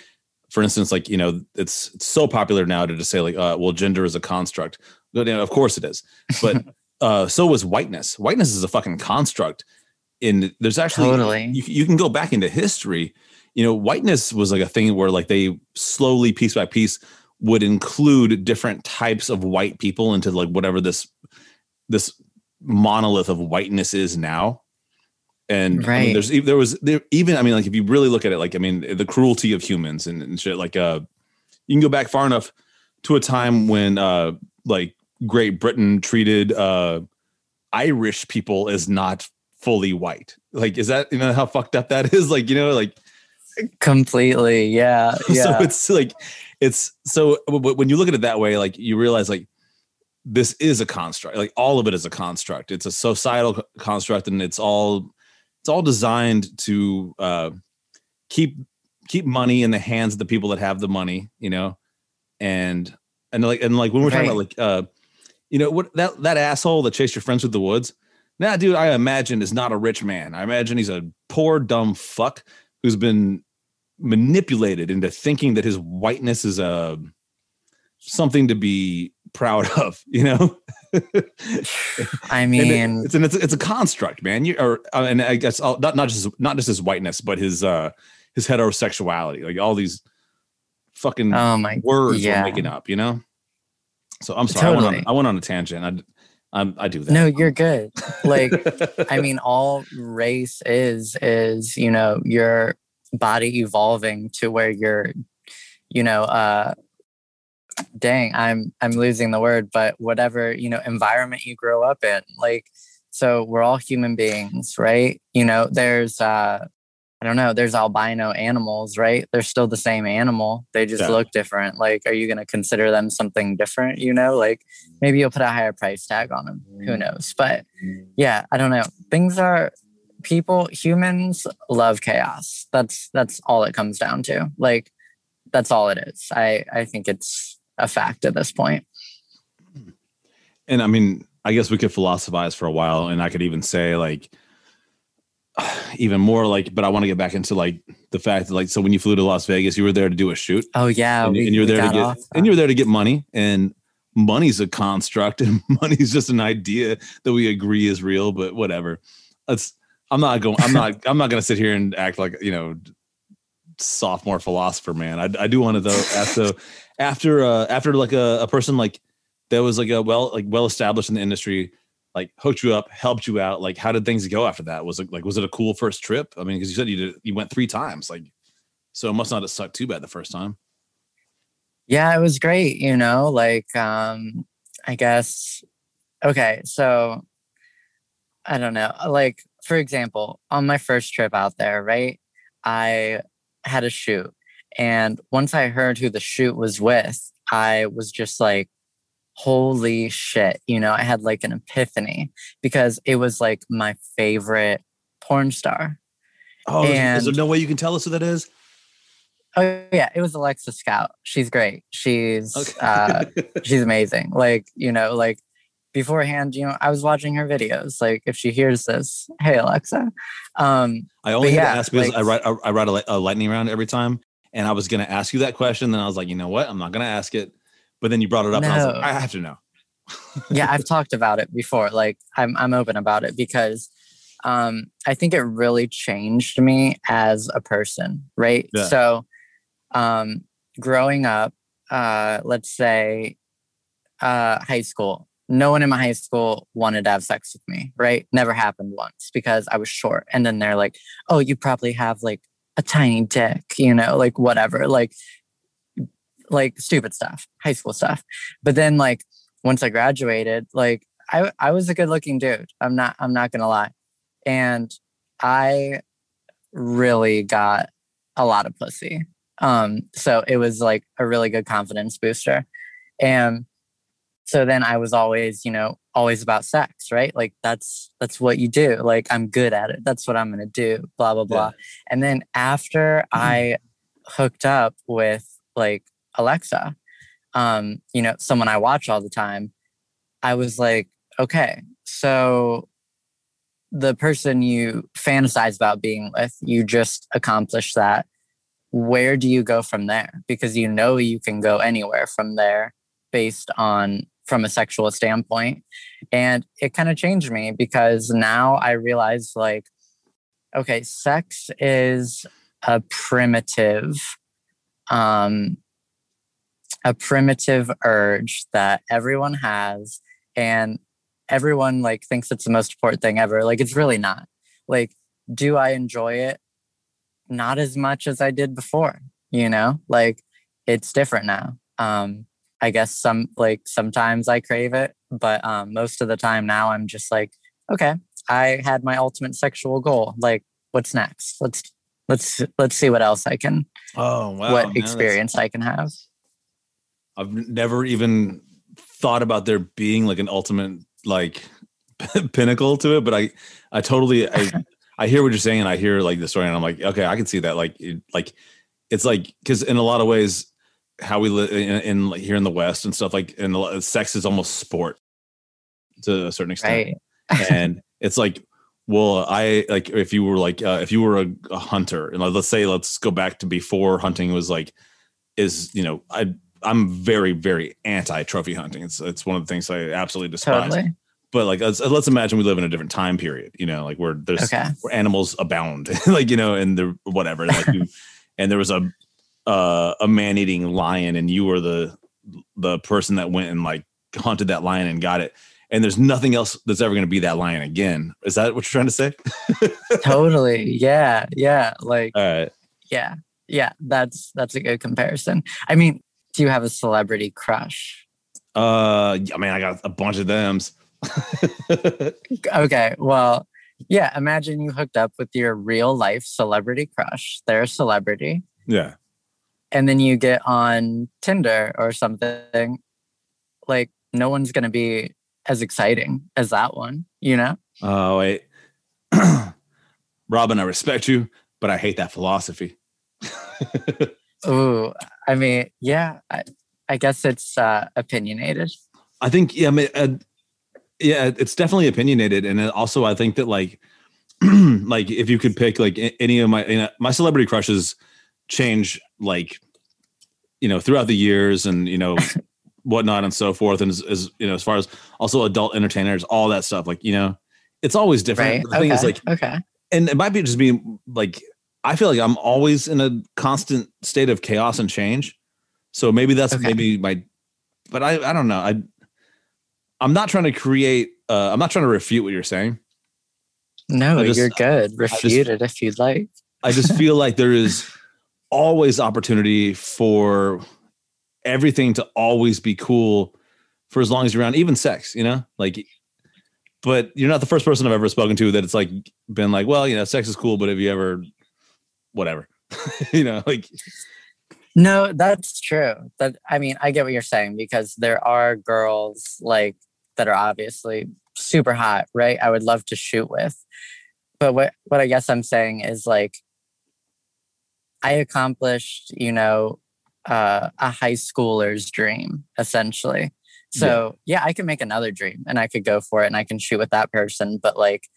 for instance, like you know, it's, it's so popular now to just say like, uh, well, gender is a construct. But, you know, of course it is, but uh, so is whiteness. Whiteness is a fucking construct. In there's actually Totally. you, you can go back into history. You know, whiteness was like a thing where like they slowly, piece by piece, would include different types of white people into like whatever this this monolith of whiteness is now. And I mean, there's there was there even I mean like if you really look at it like I mean the cruelty of humans and, and shit like uh you can go back far enough to a time when uh like Great Britain treated uh Irish people as not fully white. Like is that you know how fucked up that is? Like you know like Completely. Yeah. Yeah. so it's like it's so when you look at it that way like you realize like this is a construct like all of it is a construct it's a societal construct and it's all it's all designed to uh keep keep money in the hands of the people that have the money you know and and like and like when we're talking about like uh you know what that that asshole that chased your friends through the woods that dude i imagine is not a rich man. I imagine he's a poor dumb fuck who's been manipulated into thinking that his whiteness is a something to be proud of you know? I And it- mean, it's an it's, it's a construct man. You or uh, and i guess all, not not just not just his whiteness but his uh his heterosexuality. Like all these fucking oh my words yeah. we're making up you know? So i'm sorry I, went on, I went on a tangent. I I'm, i do that No, you're good. Like, I mean, all race is is you know your body evolving to where you're, you know, uh, dang, I'm I'm losing the word, but whatever you know environment you grow up in, like, so we're all human beings, right? You know, there's uh, I don't know, there's albino animals, right? They're still the same animal, they just Yeah. look different. Like, are you gonna consider them something different? You know, like maybe you'll put a higher price tag on them. Who mm. knows? But yeah, I don't know. Things are people humans love chaos. That's that's all it comes down to. Like that's all it is. I I think it's a fact at this point. Hmm. and I mean, I guess we could philosophize for a while, and I could even say like, even more like, but I want to get back into like the fact that like, so when you flew to Las Vegas, you were there to do a shoot, Oh yeah, and, we, and you're there to get, off and you're there to get money, and money's a construct, and money's just an idea that we agree is real, but whatever. That's I'm not going. I'm not. I'm not going to sit here and act like you know sophomore philosopher man. I, I do want to though after after uh, after like a, a person like that was like a well like well established in the industry like hooked you up helped you out like how did things go after that was it like was it a cool first trip i mean because you said you did you went three times like so it must not have sucked too bad the first time Yeah, it was great, you know, like um I guess okay, so I don't know. Like for example, on my first trip out there, right? I had a shoot and once I heard who the shoot was with, I was just like holy shit, you know, I had like an epiphany because it was like my favorite porn star. oh is- is there no way you can tell us who that is Oh yeah, it was Alexa Scout. She's great. She's okay uh she's amazing. Like, you know, like beforehand, you know, I was watching her videos. Like if she hears this, hey Alexa. Um i only yeah, to ask because like- i write I, I write a, a lightning round every time and i was going to ask you that question then i was like you know what i'm not going to ask it but then you brought it up and i was like i have to know yeah, I've talked about it before. Like I'm I'm open about it because um I think it really changed me as a person, right? Yeah. So um growing up uh, let's say, uh, high school. No one in my high school wanted to have sex with me, right? Never happened once because I was short. And then they're like, oh, you probably have like a tiny dick, you know, like whatever, like, like stupid stuff, high school stuff. But then, like, once I graduated, like, I, I was a good looking dude. I'm not, I'm not gonna lie. And I really got a lot of pussy. Um, so it was like a really good confidence booster. And so then I was always, you know, always about sex, right? Like that's that's what you do. Like I'm good at it. That's what I'm gonna do. Blah blah blah. Yeah. And then after mm-hmm. I hooked up with like Alexa, um, you know, someone I watch all the time, I was like, okay, so the person you fantasize about being with, you just accomplished that. Where do you go from there? Because you know you can go anywhere from there based on from a sexual standpoint. And it kind of changed me because now I realize like, okay, sex is a primitive, um, a primitive urge that everyone has. And everyone like thinks it's the most important thing ever. Like it's really not. Like, do I enjoy it? Not as much as I did before, you know? Like it's different now. Um, I guess some like sometimes I crave it, but um most of the time now I'm just like, okay, I had my ultimate sexual goal. Like, what's next? Let's let's let's see what else I can oh wow what experience I can have. I've never even thought about there being like an ultimate like pinnacle to it, but I I totally I I hear what you're saying and I hear like the story and I'm like okay I can see that like it, like it's like because in a lot of ways how we live in, in like here in the West and stuff like and sex is almost sport to a certain extent right. and it's like well I like if you were like uh, if you were a, a hunter and like, let's say let's go back to before hunting was like is you know I I'm very, very anti trophy hunting. It's it's one of the things I absolutely despise. Totally. But like, let's, let's imagine we live in a different time period, you know, like where there's okay. where animals abound, like you know, and the whatever, like you, and there was a uh, a man eating lion, and you were the the person that went and like hunted that lion and got it and there's nothing else that's ever going to be that lion again. Is that what you're trying to say? totally. Yeah. Yeah. Like, all right. Yeah. Yeah. That's, that's a good comparison. I mean, do you have a celebrity crush? Uh, I mean, I got a bunch of them. okay, well, yeah. Imagine you hooked up with your real life celebrity crush. They're a celebrity. Yeah. And then you get on Tinder or something. Like, no one's going to be as exciting as that one, you know? Oh, wait. Robin, I respect you, but I hate that philosophy. Oh, I mean, yeah, I, I guess it's uh, opinionated. I think, yeah, I mean, uh, yeah, it's definitely opinionated, and also I think that like, like if you could pick like any of my you know, my celebrity crushes change like, you know, throughout the years, and you know. whatnot and so forth and as, as, you know as far as also adult entertainers all that stuff like you know it's always different right. the thing okay. is like okay and it might be just being like I feel like I'm always in a constant state of chaos and change. So maybe that's okay. maybe my, but I I don't know. I I'm not trying to create. Uh, I'm not trying to refute what you're saying. No, just, you're good. Refute just, it if you'd like. I just feel like there is always opportunity for everything to always be cool for as long as you're around, even sex. You know, like but you're not the first person I've ever spoken to that it's like been like, well, you know, sex is cool, but have you ever whatever. You know like no that's true. That i mean i get what you're saying because there are girls like that are obviously super hot right? I would love to shoot with. But what what i guess i'm saying is like i accomplished you know uh, a high schooler's dream essentially. So yeah. yeah i can make another dream and i could go for it and i can shoot with that person. But like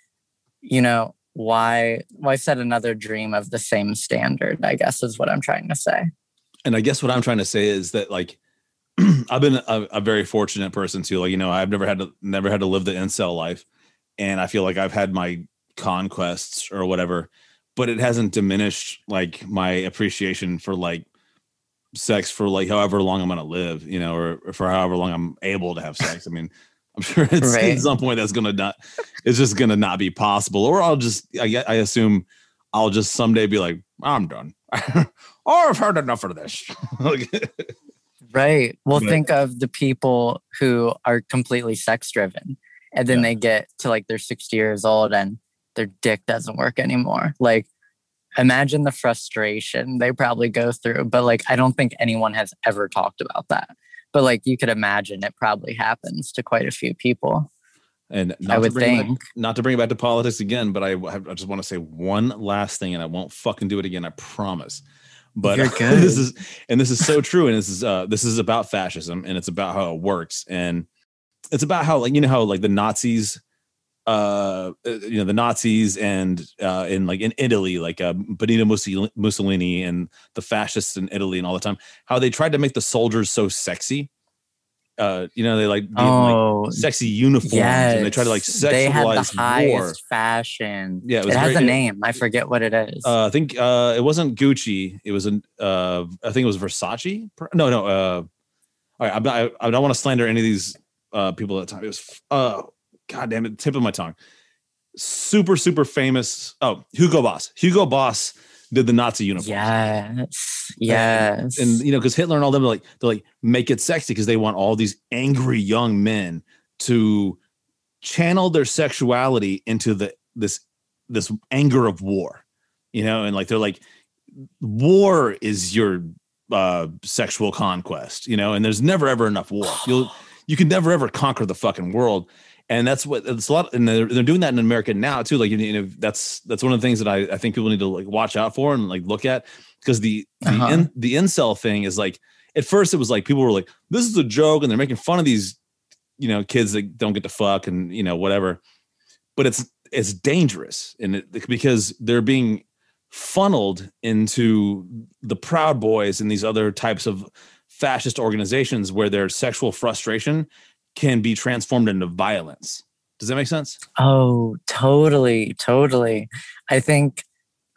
you know why why set another dream of the same standard i guess is what i'm trying to say. And i guess what i'm trying to say is that like i've been a, a, very fortunate person too. Like you know i've never had to never had to live the incel life. And i feel like i've had my conquests or whatever but it hasn't diminished like my appreciation for like sex for like however long I'm gonna live, you know, or, or for however long I'm able to have sex. I mean, I'm sure it's, Right. at some point that's gonna not, it's just gonna not be possible. Or I'll just, I, I assume, I'll just someday be like, I'm done. or oh, I've heard enough of this. Right. Well, But- think of the people who are completely sex driven and then Yeah. they get to like they're 60 years old and their dick doesn't work anymore. Like, imagine the frustration they probably go through. But like, I don't think anyone has ever talked about that. But like, you could imagine it probably happens to quite a few people. and not I to would bring it back- think. not to bring it back to politics again, but I, I just want to say one last thing, and I won't fucking do it again. I promise. But You're this is, and this is so true, and this is, uh, this is about fascism, and it's about how it works, and it's about how, like, you know, how like the Nazis, uh, uh, you know, the Nazis, and uh, in like in Italy, like uh, Benito Mussolini, and the fascists in Italy, and all the time, how they tried to make the soldiers so sexy. Uh, you know, they like, in, like Oh, sexy uniforms, yes. and they try to like They had the sexualize highest war. fashion. Yeah, it it, has very- a name. I forget what it is. Uh, I think uh, it wasn't Gucci. It was an uh, I think it was Versace. No, no. Uh, all right, I'm not, I, I don't want to slander any of these uh, people at the time. It was uh, God damn it, tip of my tongue. Super, super famous. Oh, Hugo Boss. Hugo Boss did the Nazi uniform. yes. Yes. and you know because hitler and all them are like they're like make it sexy because they want all these angry young men to channel their sexuality into the this this anger of war you know and like they're like war is your uh sexual conquest you know and there's never ever enough war you'll you can never ever conquer the fucking world and that's what it's a lot and they're, they're doing that in america now too like you know that's that's one of the things that i, I think people need to like watch out for and like look at because the the, Uh-huh. in, the incel thing is like at first it was like people were like this is a joke and they're making fun of these you know kids that don't get to fuck and you know whatever but it's it's dangerous and it, because they're being funneled into the proud boys and these other types of fascist organizations where their sexual frustration can be transformed into violence does that make sense Oh, totally, totally. I think,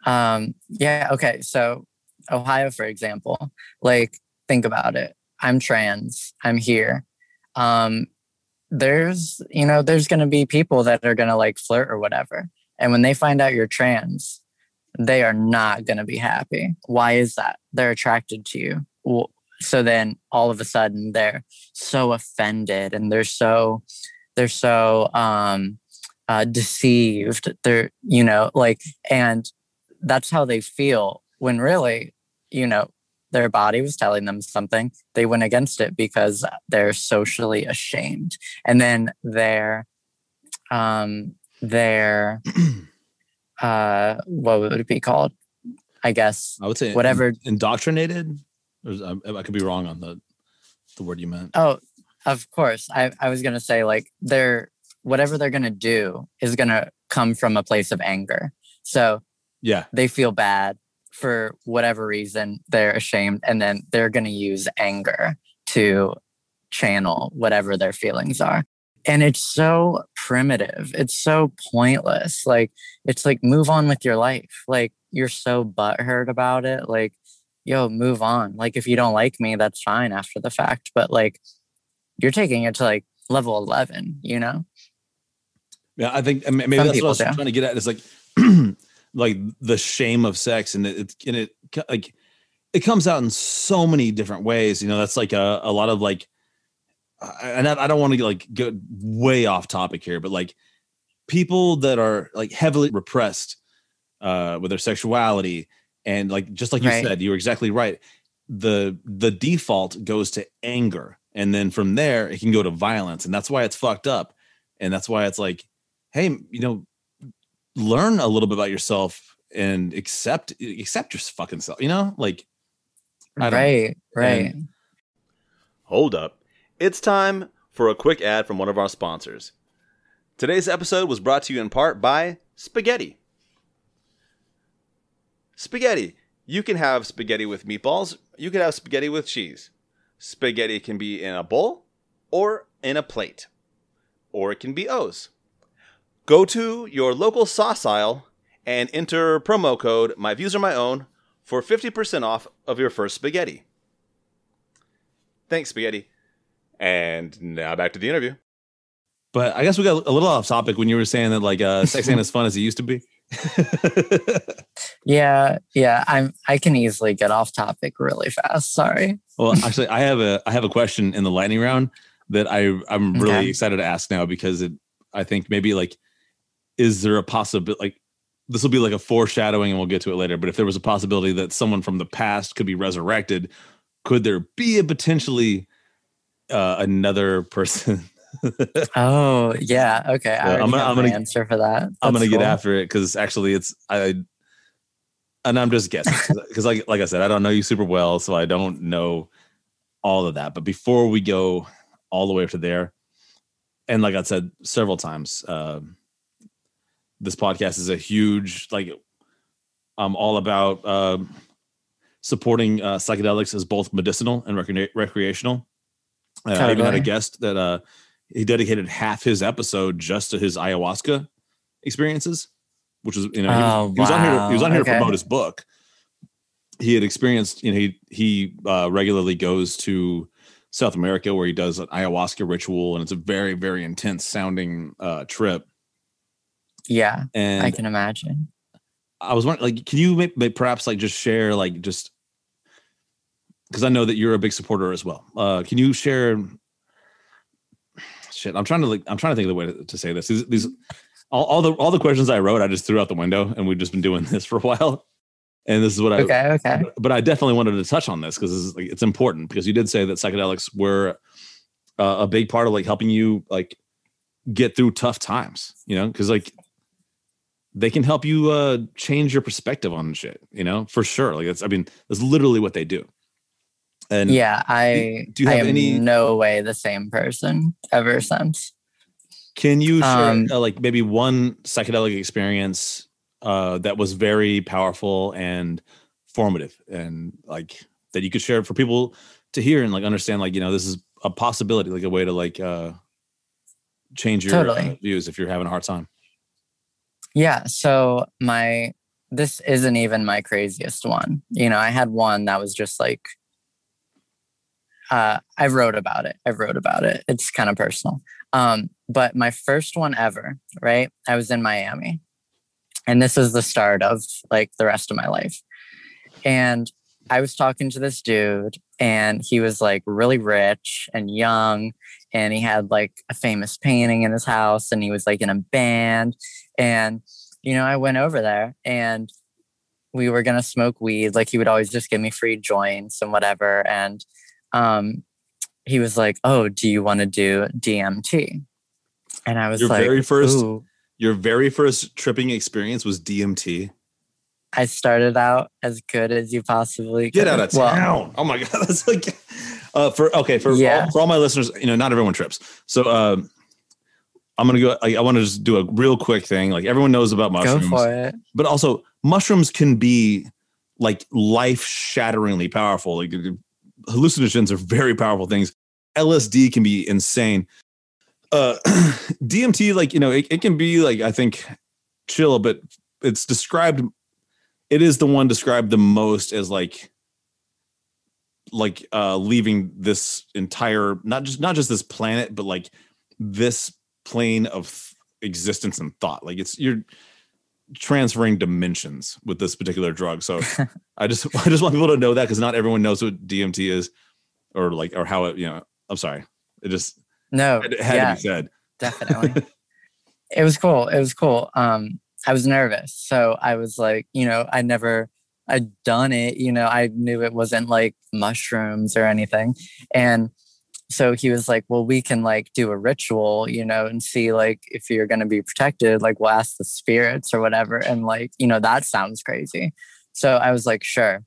um, yeah, okay. So, Ohio, for example, like, think about it. I'm trans, I'm here. Um, there's, you know, there's going to be people that are going to like flirt or whatever. And when they find out you're trans, they are not going to be happy. Why is that? They're attracted to you. So then all of a sudden they're so offended and they're so they're so um uh deceived. They're you know like and that's how they feel when really you know their body was telling them something they went against it because they're socially ashamed. And then they're um they're uh what would it be called? I guess i would say Whatever. indoctrinated I, I could be wrong on the the word you meant Oh, of course. I, I was gonna say like they're whatever they're gonna do is gonna come from a place of anger. So yeah they feel bad for whatever reason, they're ashamed, and then they're gonna use anger to channel whatever their feelings are. And it's so primitive. It's so pointless. Like it's like move on with your life. Like you're so butthurt about it. Like, yo, move on. Like if you don't like me, that's fine after the fact. But like you're taking it to like level 11 you know Yeah, I think maybe Some that's what I was do. trying to get at. Is like, like the shame of sex, and it, it and it like it comes out in so many different ways. You know, that's like a, a lot of like, and I, I don't want to like go way off topic here, but like people that are like heavily repressed uh, with their sexuality, and like just like you Right. said, you were exactly right. The the default goes to anger, and then from there it can go to violence, and that's why it's fucked up, and that's why it's like hey, you know, learn a little bit about yourself and accept accept your fucking self. You know, like I don't know. right right Hold up. It's time for a quick ad from one of our sponsors. Today's episode was brought to you in part by Spaghetti. Spaghetti. You can have spaghetti with meatballs, you can have spaghetti with cheese. Spaghetti can be in a bowl or in a plate, or it can be O's. Go to your local sauce aisle and enter promo code My Views Are My Own for 50% off of your first spaghetti. Thanks, Spaghetti. And now back to the interview. But I guess we got a little off topic when you were saying that like uh, sex ain't as fun as it used to be. Yeah, yeah. I'm I can easily get off topic really fast. Sorry. well, actually, I have a I have a question in the lightning round that I I'm really Okay. excited to ask now because it I think maybe like is there a possibility like this will be like a foreshadowing and we'll get to it later. But if there was a possibility that someone from the past could be resurrected, could there be a potentially uh, another person? Oh, yeah. Okay. I Yeah, already I'm gonna- I'm gonna- answer for that. I'm gonna That's get after it because actually it's I and I'm just guessing because like like I said I don't know you super well so I don't know all of that but before we go all the way up to there and like I said several times uh, this podcast is a huge like I'm all about um supporting uh, psychedelics as both medicinal and recre- recreational uh, I even had a guest that uh, he dedicated half his episode just to his ayahuasca experiences, which was you know he was, Oh, he was on here he was on here to promote his book. He had experienced you know he he uh, regularly goes to South America where he does an ayahuasca ritual and it's a very very intense sounding uh, trip. Yeah, And I can imagine. I was wondering, like, can you maybe, maybe perhaps like just share, like, just because I know that you're a big supporter as well. Uh, can you share? Shit, I'm trying to like, I'm trying to think of the way to, to say this. These, these all, all the all the questions I wrote, I just threw out the window, and we've just been doing this for a while. And this is what I, Okay, okay. but I definitely wanted to touch on this because like, it's important because you did say that psychedelics were uh, a big part of like helping you like get through tough times, you know, because like they can help you uh change your perspective on shit, you know, for sure. Like that's I mean, that's literally what they do. And Yeah, I do you I have am any- no way the same person ever since. can you share Um, uh, like maybe one psychedelic experience uh that was very powerful and formative and like that you could share for people to hear and like understand like, you know, this is a possibility, like a way to like uh change your uh, Totally. views if you're having a hard time. Yeah, so my this isn't even my craziest one. You know, I had one that was just like uh I wrote about it. I wrote about it. It's kind of personal. Um but my first one ever, right? I was in Miami. And this is the start of like the rest of my life. And I was talking to this dude and he was like really rich and young and he had like a famous painting in his house and he was like in a band and, you know, I went over there and we were going to smoke weed. Like he would always just give me free joints and whatever. And um, he was like, Oh, do you want to do DMT? And I was Your like, very first "Ooh." your very first tripping experience was DMT. I started out as good as you possibly Get could. out of Well, town. oh my god, that's like uh for okay, for Yeah. all, for all my listeners, you know, not everyone trips. So um I'm gonna go. I, I want to just do a real quick thing. Like everyone knows about go mushrooms, for it. but also mushrooms can be like life shatteringly powerful. Like hallucinogens are very powerful things. LSD can be insane. Uh, DMT, like you know, it, it can be like I think chill, but it's described. It is the one described the most as like like uh leaving this entire not just not just this planet but like this plane of existence and thought like it's you're transferring dimensions with this particular drug so i just i just want people to know that because not everyone knows what dmt is or like or how it you know i'm sorry it just No, it had yeah, to be said definitely. it was cool. It was cool. Um, I was nervous, so I was like, you know, I never, I'd done it. You know, I knew it wasn't like mushrooms or anything, and so he was like, well, we can like do a ritual, you know, and see like if you're gonna be protected. Like, we'll ask the spirits or whatever, and like, you know, that sounds crazy. So I was like, sure.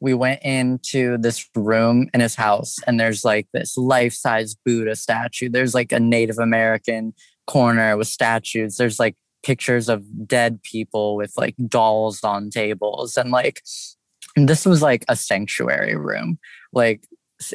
We went into this room in his house, and there's like this life size Buddha statue. There's like a Native American corner with statues. There's like pictures of dead people with like dolls on tables. And like, and this was like a sanctuary room. Like,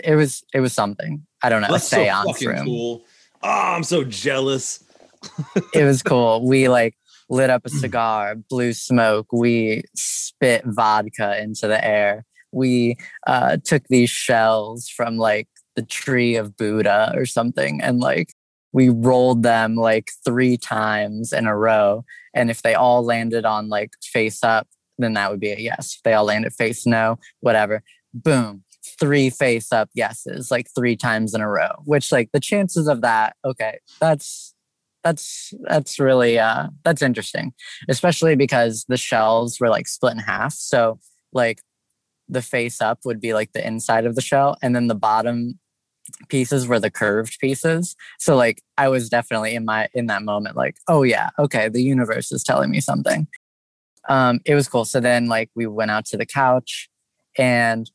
it was, it was something. I don't know, that's so seance fucking room cool oh i'm so jealous it was cool. We like lit up a cigar, blew smoke. We spit vodka into the air. We uh, took these shells from like the tree of Buddha or something. And like we rolled them like three times in a row. And if they all landed on like face up, then that would be a yes. If they all landed face no, whatever. Boom. Three face up yeses, like three times in a row, which like the chances of that, okay, that's that's that's really uh that's interesting. Especially because the shells were like split in half. So like the face up would be like the inside of the shell and then the bottom pieces were the curved pieces so like i was definitely in my in that moment like oh yeah okay the universe is telling me something um it was cool so then like we went out to the couch and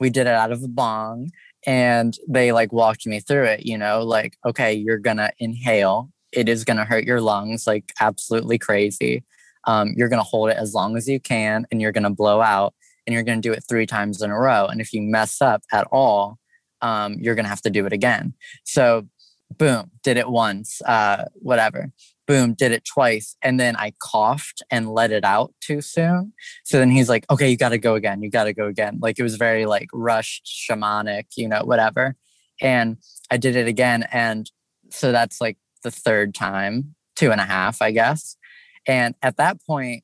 we did it out of a bong and they like walked me through it you know like okay you're gonna inhale. It is gonna hurt your lungs like absolutely crazy. Um, you're gonna hold it as long as you can and you're gonna blow out and you're gonna do it three times in a row and if you mess up at all um, you're gonna have to do it again. So boom did it once uh, whatever. Boom did it twice and then i coughed and let it out too soon. So then he's like okay you got to go again you got to go again. Like it was very like rushed shamanic you know whatever. And i did it again and so that's like the third time two and a half i guess. And at that point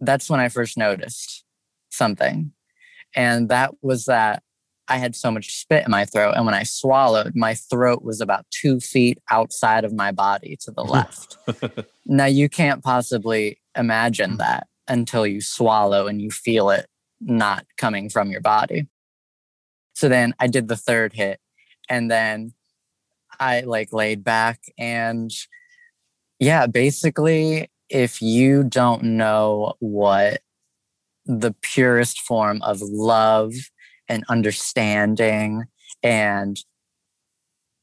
that's when i first noticed something. And that was that I had so much spit in my throat. And when I swallowed, my throat was about two feet outside of my body to the left. now, you can't possibly imagine mm. that until you swallow and you feel it not coming from your body. So then I did the third hit and then I like laid back and yeah, basically, if you don't know what the purest form of love and understanding and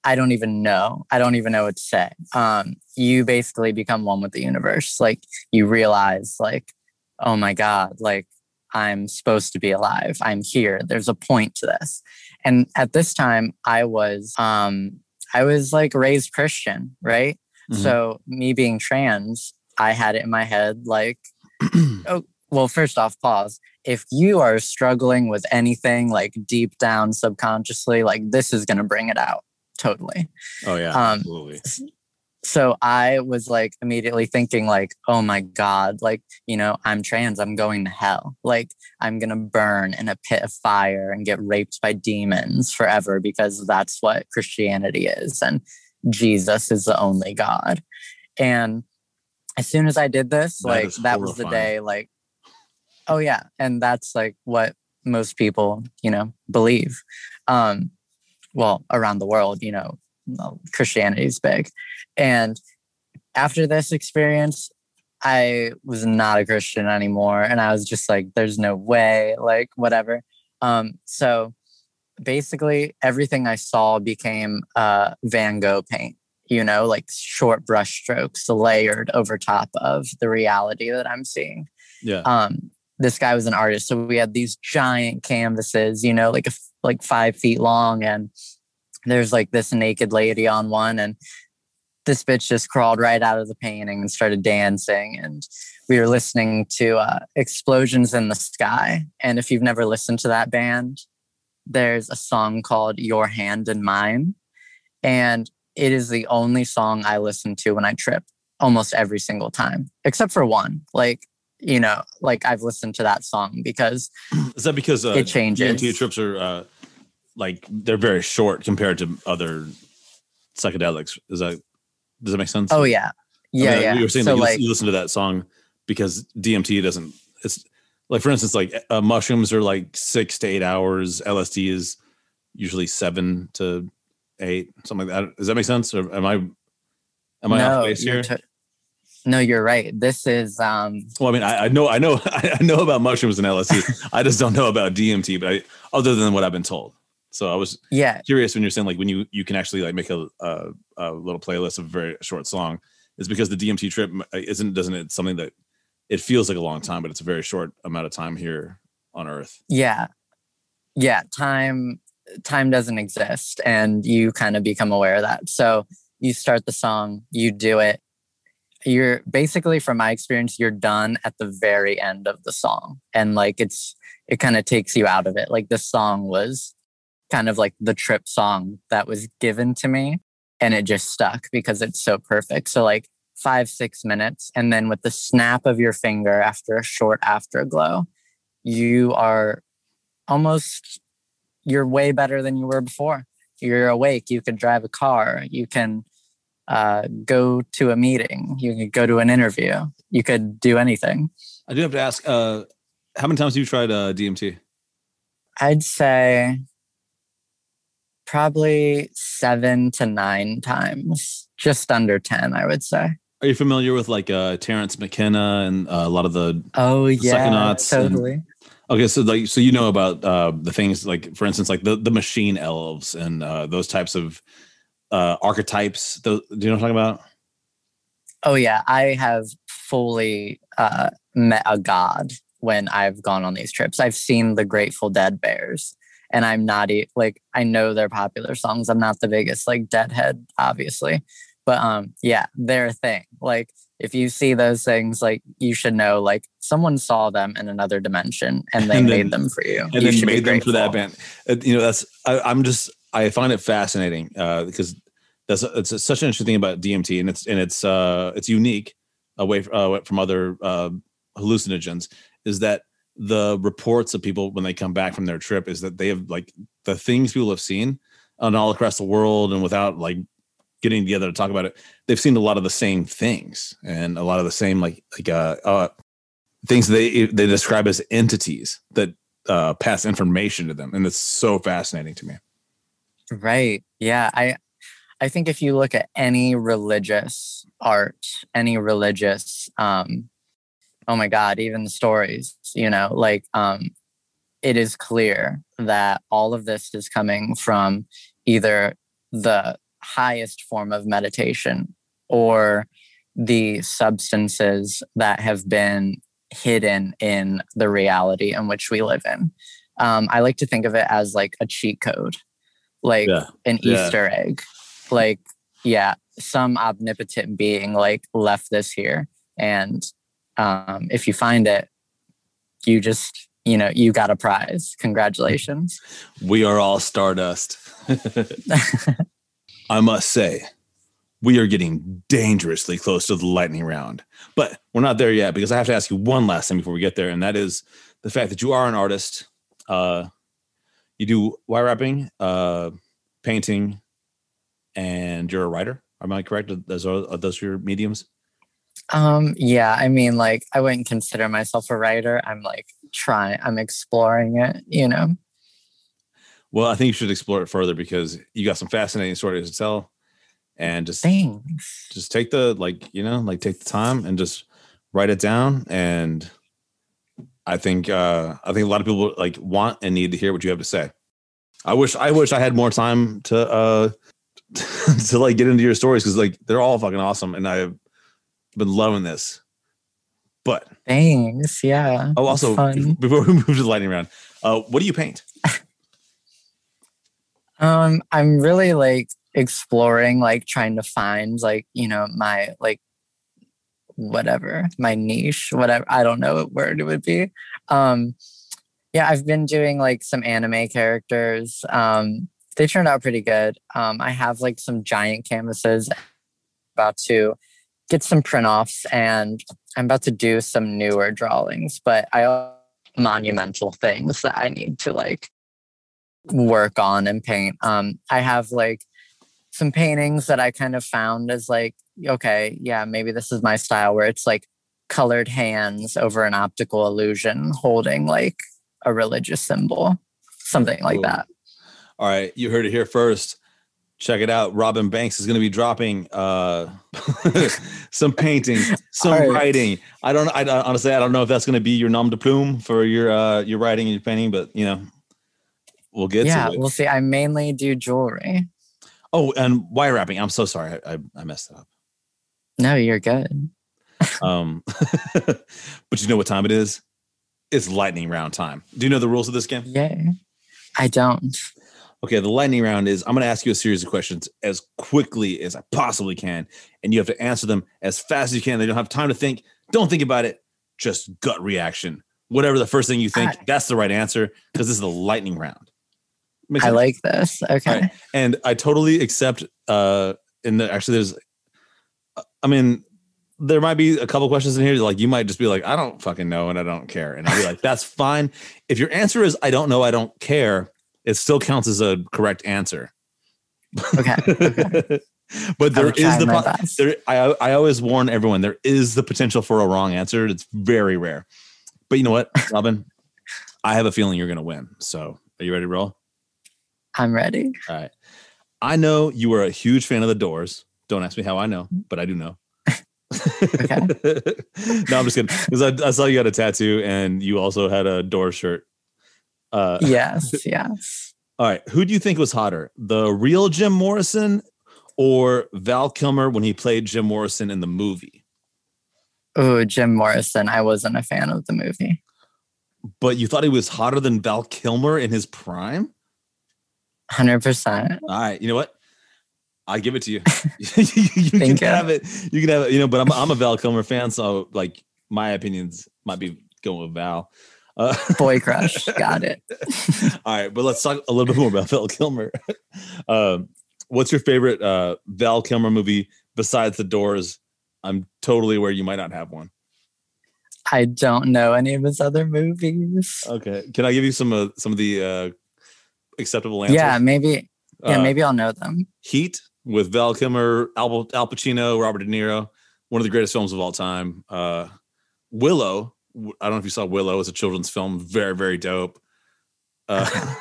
I don't even know. I don't even know what to say. Um, you basically become one with the universe. Like you realize, like, oh my God, like I'm supposed to be alive. I'm here. There's a point to this. And at this time, I was, um, I was like raised Christian, right? Mm-hmm. So me being trans, I had it in my head, like, oh, well, first off, pause. If you are struggling with anything like deep down subconsciously, like this is going to bring it out totally. Oh, yeah. Um, absolutely. So I was like immediately thinking, like, oh my God, like, you know, I'm trans, I'm going to hell. Like, I'm going to burn in a pit of fire and get raped by demons forever because that's what Christianity is. And Jesus is the only God. And as soon as I did this, that like, that was the day, like, Oh yeah, and that's like what most people, you know, believe. Um, well, around the world, you know, Christianity is big. And after this experience, I was not a Christian anymore, and I was just like, "There's no way," like whatever. Um, so basically, everything I saw became uh, Van Gogh paint. You know, like short brush strokes layered over top of the reality that I'm seeing. Yeah. Um, this guy was an artist. So we had these giant canvases, you know, like a, like five feet long, and there's like this naked lady on one, and this bitch just crawled right out of the painting and started dancing, and we were listening to uh, "Explosions in the Sky." And if you've never listened to that band, there's a song called "Your Hand in Mine," and it is the only song I listen to when I trip almost every single time, except for one. Like you know, like I've listened to that song because is that because uh, it changes. DMT trips are uh, like they're very short compared to other psychedelics. Is that does that make sense? Oh yeah, yeah, I mean, yeah. You were saying so that you, like, you listen to that song because DMT doesn't. It's like for instance, like uh, mushrooms are like six to eight hours. LSD is usually seven to eight, something like that. Does that make sense? Or am I am I no, off base here? T- no, you're right. This is um well, I mean, I, I know, I know, I know about mushrooms and LSD. I just don't know about DMT, but I, other than what I've been told. So I was yeah curious when you're saying like when you you can actually like make a a, a little playlist of a very short song, is because the DMT trip isn't doesn't it something that it feels like a long time, but it's a very short amount of time here on Earth. Yeah, yeah. Time time doesn't exist, and you kind of become aware of that. So you start the song, you do it, you're basically from my experience you're done at the very end of the song and like it's it kind of takes you out of it like the song was kind of like the trip song that was given to me and it just stuck because it's so perfect. So like five, six minutes. And then with the snap of your finger after a short afterglow, you are almost, you're way better than you were before. You're awake. You could drive a car. You can uh, go to a meeting. You could go to an interview. You could do anything. I do have to ask, uh, how many times have you tried uh, DMT? I'd say probably seven to nine times, just under 10, I would say. Are you familiar with like uh, Terence McKenna and uh, a lot of the Oh, the yeah, Psychonauts and- totally. Okay, so like so you know about uh the things like for instance like the the machine elves and uh those types of uh archetypes. Those, do you know what I'm talking about? Oh yeah, I have fully uh, met a god when I've gone on these trips. I've seen the Grateful Dead bears, and I'm not like I know their popular songs. I'm not the biggest like Deadhead, obviously, but um, yeah, they're a thing. Like if you see those things, like you should know, like someone saw them in another dimension and they And made them for you. And You then made them for that band. Uh, you know, that's I, I'm just I find it fascinating uh because that's it's such an interesting thing about DMT and it's and it's uh it's unique away from, uh, from other uh hallucinogens is that the reports of people when they come back from their trip is that they have like the things people have seen and all across the world and without like getting together to talk about it they've seen a lot of the same things and a lot of the same like like uh, uh things they they describe as entities that uh pass information to them and it's so fascinating to me Right. Yeah. I I think if you look at any religious art, any religious um oh my god, even the stories, you know, like um it is clear that all of this is coming from either the highest form of meditation or the substances that have been hidden in the reality in which we live in. Um, I like to think of it as like a cheat code, like Yeah, an yeah. Easter egg. Like, yeah, some omnipotent being like left this here. And um, if you find it, you just, you know, you got a prize. Congratulations. we are all stardust i must say we are getting dangerously close to the lightning round but we're not there yet because i have to ask you one last thing before we get there and that is the fact that you are an artist uh you do wire wrapping uh painting and you're a writer am i correct those are are those your mediums Um, yeah, I mean, like, I wouldn't consider myself a writer. I'm like trying, I'm exploring it, you know? well i think you should explore it further because you got some fascinating stories to tell and just Thanks. just take the like you know like take the time and just write it down and i think uh i think a lot of people like want and need to hear what you have to say i wish i wish i had more time to uh to like get into your stories because like they're all fucking awesome and i've been loving this but Thanks. Yeah. oh also fun. before we move to the lightning round uh what do you paint Um, I'm really like exploring, like trying to find like, you know, my like whatever, my niche, whatever. I don't know what word it would be. Um, yeah, I've been doing like some anime characters. Um, they turned out pretty good. Um, I have like some giant canvases about to get some print offs and I'm about to do some newer drawings, but I monumental things that I need to like work on and paint. Um, I have like some paintings that I kind of found as like, okay, yeah, maybe this is my style where it's like colored hands over an optical illusion holding like a religious symbol, something like Cool. that. All right, you heard it here first. Check it out. Robin Banks is going to be dropping uh, some painting, some writing. I don't. I honestly, I don't know if that's going to be your nom de plume for your uh, your writing and your painting, but you know, we'll get yeah, to it. we'll see. I mainly do jewelry. oh, and wire wrapping. I'm so sorry. I, I, I messed it up. No, you're good. Um, but you know what time it is? It's lightning round time. Do you know the rules of this game? Yeah, I don't. Okay, the lightning round is I'm going to ask you a series of questions as quickly as I possibly can, and you have to answer them as fast as you can. They don't have time to think. Don't think about it. Just gut reaction. Whatever the first thing you think, I- that's the right answer because this is the lightning round. Makes I sense. like this. Okay. Right. and I totally accept. Uh, and the actually, there's, I mean, there might be a couple questions in here. Like you might just be like, I don't fucking know, and I don't care, and I'll be like, that's fine. If your answer is I don't know, I don't care, it still counts as a correct answer. Okay. okay. but there is the po- there. I I always warn everyone there is the potential for a wrong answer. It's very rare. But you know what, Robin, I have a feeling you're gonna win. So are you ready to roll? I'm ready. All right. I know you are a huge fan of the Doors. Don't ask me how I know, but I do know. No, I'm just kidding. Because I, I saw you had a tattoo and you also had a door shirt. Uh, Yes. yes. All right. Who do you think was hotter, the real Jim Morrison or Val Kilmer when he played Jim Morrison in the movie? Oh, Jim Morrison. I wasn't a fan of the movie. But you thought he was hotter than Val Kilmer in his prime? 100%. All right. You know what? I give it to you. you can you. have it. You can have it. You know, but I'm I'm a Val Kilmer fan, so like my opinions might be going with Val. Uh, Boy crush. Got it. all right, but let's talk a little bit more about Val Kilmer. um, what's your favorite uh, Val Kilmer movie besides The Doors? I'm totally aware you might not have one. I don't know any of his other movies. Okay, can I give you some of some of the uh, acceptable answers? Yeah, maybe. Yeah, Uh, maybe I'll know them. Heat with Val Kilmer, Al, Al Pacino, Robert De Niro, one of the greatest films of all time. Uh, Willow, I don't know if you saw Willow. It's a children's film, very very dope. Uh,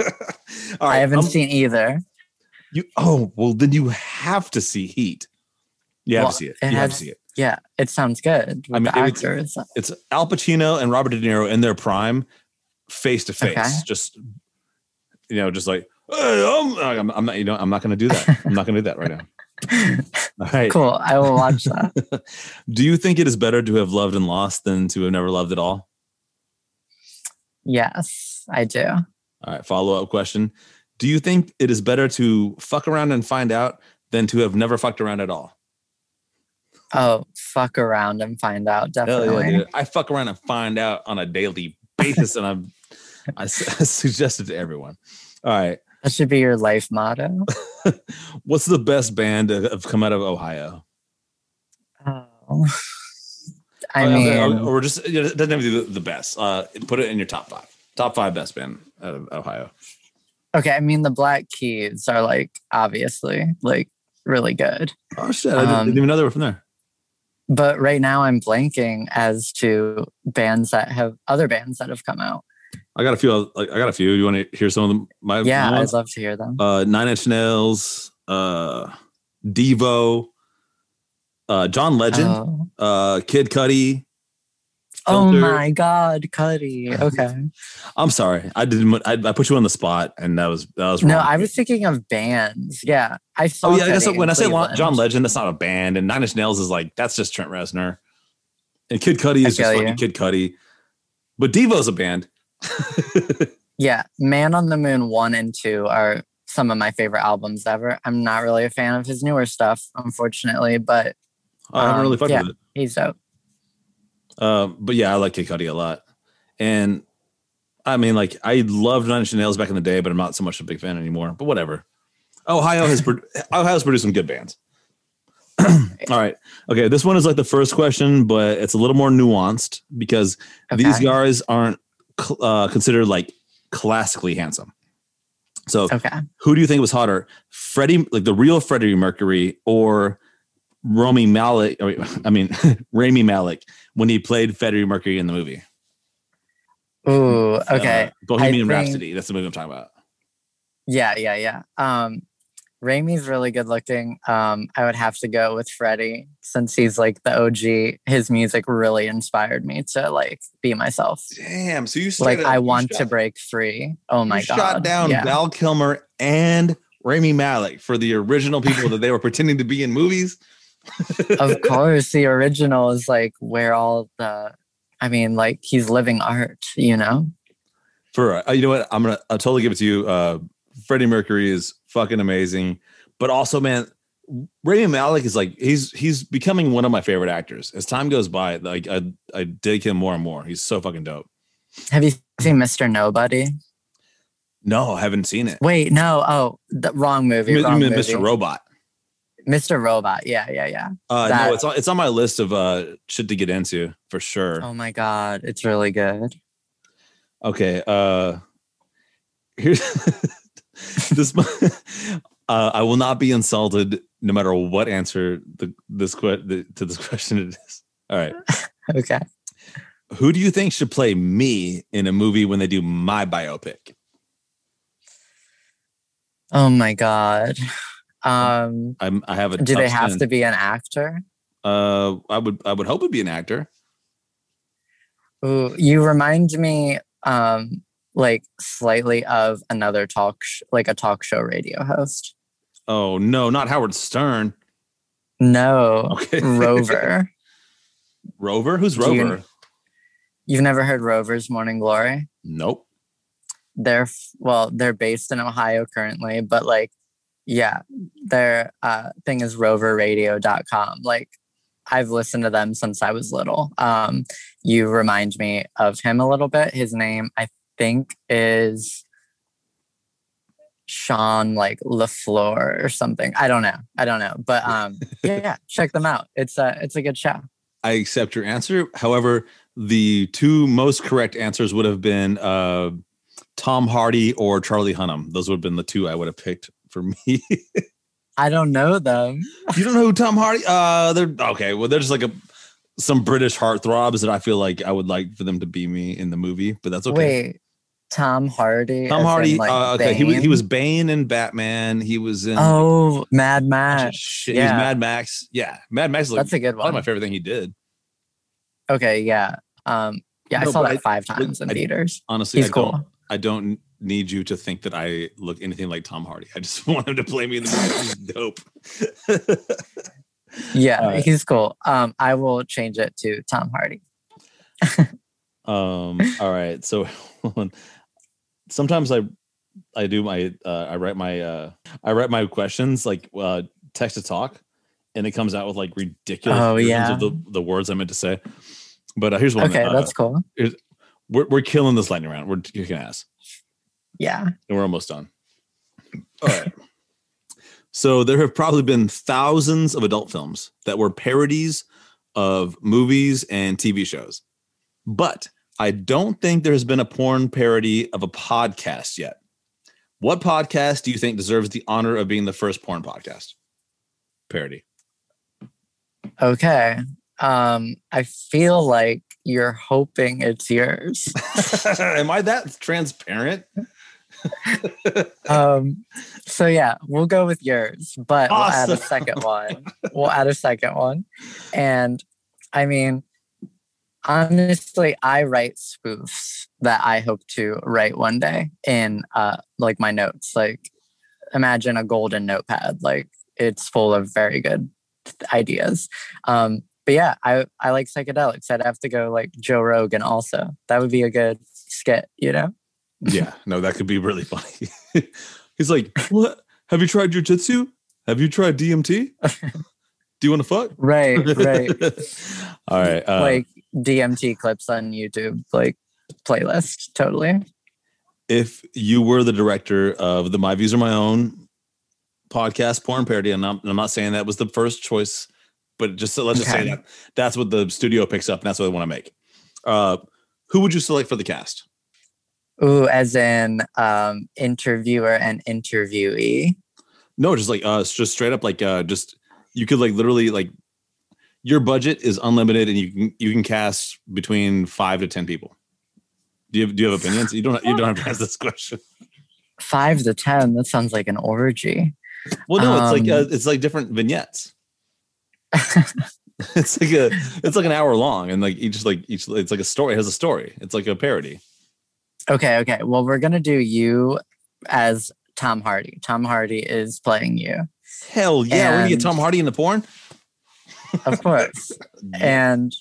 I haven't um, seen either. you. Oh well, then you have to see Heat. You have Well, to see it. it You have to see it. Yeah, it sounds good. I mean, it's- actors. It's Al Pacino and Robert De Niro in their prime, face to face. Just you know, just like "Hey, I'm, I'm, I'm not. You know, I'm not going to do that. I'm not going to do that right now. All right. cool. I will watch that. Do you think it is better to have loved and lost than to have never loved at all? yes, I do. All right. Follow up question. Do you think it is better to fuck around and find out than to have never fucked around at all? Oh, fuck around and find out. Definitely. yeah. I fuck around and find out on a daily basis, and I'm I, I suggest it to everyone. All right. That should be your life motto. What's the best band to have come out of Ohio? Oh. I Or- mean, or, just it doesn't have to be the, the best. Uh, put it in your top five. Top five best band out of Ohio. okay. I mean, the Black Keys are like obviously like really good, Oh shit! I didn't, Um, didn't even know they were from there. but right now I'm blanking as to bands that have other bands that have come out. I got a few. Like I got a few. You want to hear some of them? My Yeah, my I'd love to hear them. uh, Nine Inch Nails, uh, Devo, uh, John Legend, Oh. uh, Kid Cudi. Oh my God, Cuddy. Okay. I'm sorry, I didn't. I, I put you on the spot, and that was that was wrong. No, I was thinking of bands. Yeah, I saw. Oh yeah, I guess when I say. John Legend, that's not a band, and Nine Inch Nails is like that's just Trent Reznor, and Kid Cudi is just fucking. Kid Cudi, but Devo's a band. Yeah, Man on the Moon one and two are some of my favorite albums ever. I'm not really a fan of his newer stuff, unfortunately, but I haven't Um, really fucked yeah. with it. he's out. Um, but yeah, I like Kid Cudi a lot, and I mean, like I loved Nine Inch Nails back in the day, but I'm not so much a big fan anymore. But whatever. Ohio has pro- Ohio's produced some good bands. All right, okay. This one is like the first question, but it's a little more nuanced because these guys aren't uh, considered like classically handsome. So, Okay. who do you think was hotter, Freddie, like the real Freddie Mercury, or Rami Malek? or, I mean, Rami Malek when he played Freddie Mercury in the movie. Uh, okay. Bohemian think- Rhapsody. That's the movie I'm talking about. Yeah, yeah, yeah. Um, Rami's really good looking. Um, I would have to go with Freddie since he's like the OG. His music really inspired me to like be myself. Damn. So you Like I want to break free. Oh my god. shot down yeah. Val Kilmer and Rami Malek for the original people that they were pretending to be in movies. of course, the original is like where all the I mean, like he's living art, you know? For uh, you know what, I'm gonna I'll totally give it to you. Uh, Freddie Mercury is fucking amazing, but also, man, Rami Malek is like he's he's becoming one of my favorite actors as time goes by. Like I I dig him more and more. He's so fucking dope. Have you seen Mr. Nobody? No, I haven't seen it. Wait, no. Oh, the wrong movie. You mean- you wrong mean movie. Mr. Robot? Mr. Robot. Yeah, yeah, yeah. Uh, That- no, it's on, it's on my list of uh shit to get into for sure. Oh my god, it's really good. Okay. Uh here's this uh I will not be insulted no matter what answer the this the, to this question it is. All right. Okay. Who do you think should play me in a movie when they do my biopic? Oh my god. Um, I'm I have a do they have to be an actor? uh I would I would hope it'd be an actor. Ooh, you remind me um like slightly of another talk sh- like a talk show radio host. Oh no, not Howard Stern. No. Okay. Rover. Rover? Who's Do you- Rover? You've never heard Rover's Morning Glory? Nope. They're well, they're based in Ohio currently, but like yeah, their uh thing is roverradio.com. Like I've listened to them since I was little. Um you remind me of him a little bit. His name I think is Sean like LaFleur or something. I don't know. I don't know. But um yeah, yeah, check them out. It's a it's a good show. I accept your answer. However, the two most correct answers would have been uh, Tom Hardy or Charlie Hunnam. Those would have been the two I would have picked for me. I don't know them. you don't know who Tom Hardy? Uh, they're okay. Well, they're just like a some British heartthrobs that I feel like I would like for them to be me in the movie, but that's okay. Wait, Tom Hardy. Tom in, Hardy. like, uh, okay, he was he Bane? was Bane in Batman. He was in Oh, Mad Max. yeah. He's Mad Max. Yeah, Mad Max like That's a good one. probably my favorite thing he did. Okay, yeah. Um, yeah, I saw that I- five times in I- theaters. Honestly, He's I don't. I don't need you to think that I look anything like Tom Hardy. I just want him to play me in the movie. He's dope. Yeah, he's cool. Um, I will change it to Tom Hardy. um. All right. So sometimes I I do my uh, I write my uh, I write my questions like uh, text to talk, and it comes out with like ridiculous Oh, yeah. of the the words I meant to say. But uh, here's one. Okay, uh, that's cool. we're we're killing this lightning round. We're kicking ass. Yeah. and we're almost done. All right. so there have probably been thousands of adult films that were parodies of movies and TV shows. But I don't think there's been a porn parody of a podcast yet. What podcast do you think deserves the honor of being the first porn podcast? Parody. Okay. Um, I feel like you're hoping it's yours. Am I that transparent? um, so yeah, we'll go with yours, but we'll add a second one. We'll add a second one. And I mean, honestly, I write spoofs that I hope to write one day in uh like my notes. Like imagine a golden notepad. Like it's full of very good ideas. Um, but yeah, I, I like psychedelics. I'd have to go like Joe Rogan also. That would be a good skit, you know? yeah, no, that could be really funny. He's like, "What? Have you tried jujitsu? Have you tried DMT? Do you want to fuck?" Right, right. All right. Uh, like DMT clips on YouTube, like playlist. Totally. if you were the director of the My Views Are My Own podcast porn parody, and I'm, I'm not saying that was the first choice, but just so let's just say that that's what the studio picks up, and that's what they want to make. Uh, who would you select for the cast? Ooh, as in um, interviewer and interviewee. No, just like uh, just straight up like uh, just you could like literally like your budget is unlimited, and you can you can cast between five to ten people. Do you have, do you have opinions? You don't you don't have to ask this question. Five to ten. That sounds like an orgy. Well, no, it's like Um, uh, it's like different vignettes. it's like a it's like an hour long, and like each like each it's like a story it has a story. It's like a parody. Okay, okay. Well, we're gonna do you as Tom Hardy. Tom Hardy is playing you, Hell yeah, we're gonna get Tom Hardy in the porn. Of course. and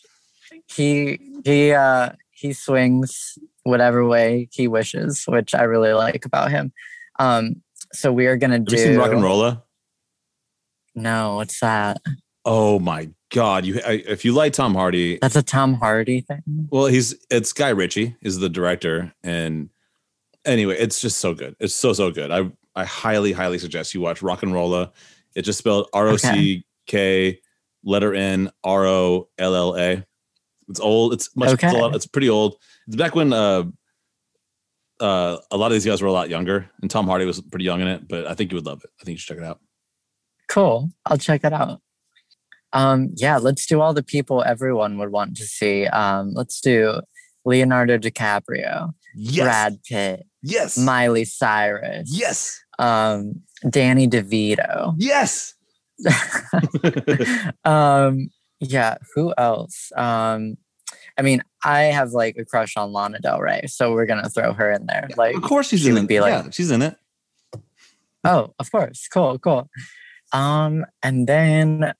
he he uh he swings whatever way he wishes, which I really like about him. Um, so we are gonna Have do you seen RocknRolla? No, what's that? Oh my god! You I, if you like Tom Hardy, That's a Tom Hardy thing. well, he's it's Guy Ritchie is the director, and anyway, it's just so good. It's so so good. I I highly highly suggest you watch RocknRolla. It just spelled R O C K letter N R O L L A. It's old. It's much. It's, a Okay. lot, it's pretty old. It's back when uh, uh, a lot of these guys were a lot younger, and Tom Hardy was pretty young in it. But I think you would love it. I think you should check it out. Cool. I'll check it out. Um, yeah, let's do all the people everyone would want to see. Um, let's do Leonardo DiCaprio, Yes. Brad Pitt, Yes. Miley Cyrus, yes. um, Danny DeVito. Yes. um, yeah, who else? Um, I mean, I have like a crush on Lana Del Rey, so we're gonna throw her in there. Like, of course she's she in would it. be like- yeah, she's in it. oh, of course, cool, cool. Um, and then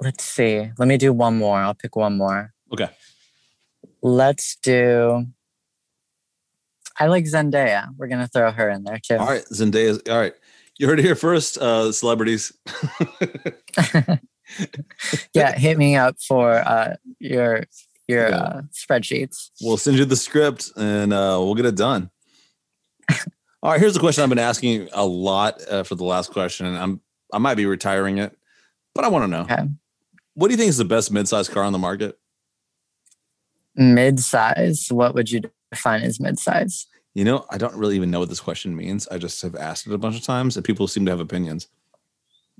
let's see. Let me do one more. I'll pick one more. Okay. Let's do. I like Zendaya. We're gonna throw her in there too. All right, Zendaya. All right, you heard it here first, uh, celebrities. yeah, hit me up for uh, your your Yeah. uh, spreadsheets. we'll send you the script and uh, we'll get it done. All right, here's the question I've been asking a lot uh, for the last question, and I'm I might be retiring it, but I want to know Okay. what do you think is the best midsize car on the market? Mid-size. What would you define as mid-size? You know, I don't really even know what this question means. I just have asked it a bunch of times, and people seem to have opinions.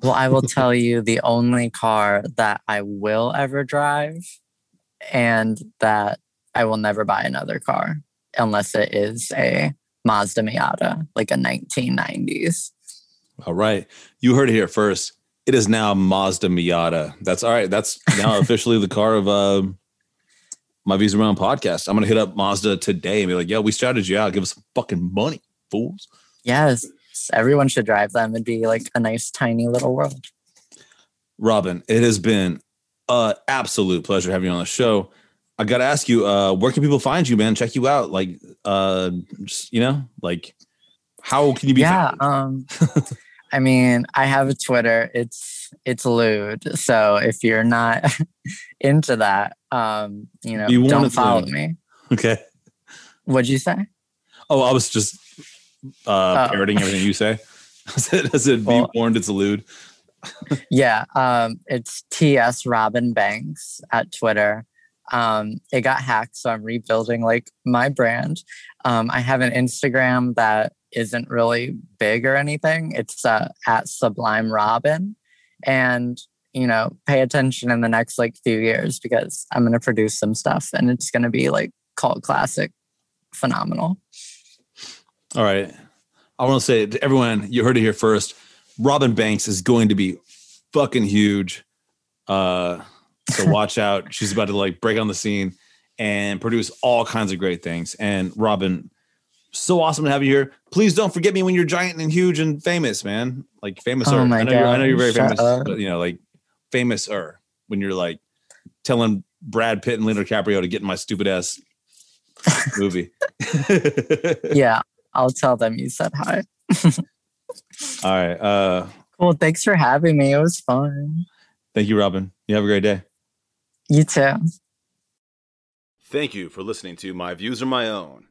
Well, I will tell you the only car that I will ever drive and that I will never buy another car unless it is a Mazda Miata, like a 1990s. All right, you heard it here first. It is now Mazda Miata. That's all right. That's now officially the car of uh, my Visa Around podcast. I'm gonna hit up Mazda today and be like, "Yo, we started you out. Give us some fucking money, fools." Yes, everyone should drive them. It'd be like a nice, tiny little world. Robin, it has been an absolute pleasure having you on the show. I got to ask you, uh, where can people find you, man? Check you out, like, uh, just you know, like, how can you be? yeah. Um, I mean, I have a Twitter. It's it's lewd. So if you're not into that, um, you know, warned don't follow me. Okay. What'd you say? Oh, I was just uh, Oh. parroting everything you say. I said, I said, be warned, it's a lewd. Yeah, um, it's TS Robin Banks at Twitter. Um, it got hacked, so I'm rebuilding like my brand. Um, I have an Instagram that isn't really big or anything. It's uh, at Sublime Robin, and you know, pay attention in the next like few years because I'm gonna produce some stuff, and it's gonna be like cult classic, phenomenal. All right. I want to say to everyone, you heard it here first. Robin Banks is going to be fucking huge. Uh, so watch out. She's about to like break on the scene and produce all kinds of great things. And Robin, so awesome to have you here. Please don't forget me when you're giant and huge and famous, man. Like famous. Oh my I know you're, I know you're very shut famous, up. but you know, like famous er when you're like telling Brad Pitt and Leonardo DiCaprio to get in my stupid ass movie. Yeah, I'll tell them you said hi. All right. Uh, Cool. Thanks for having me. It was fun. thank you, Robin. You have a great day. You too. Thank you for listening to My Views Are My Own.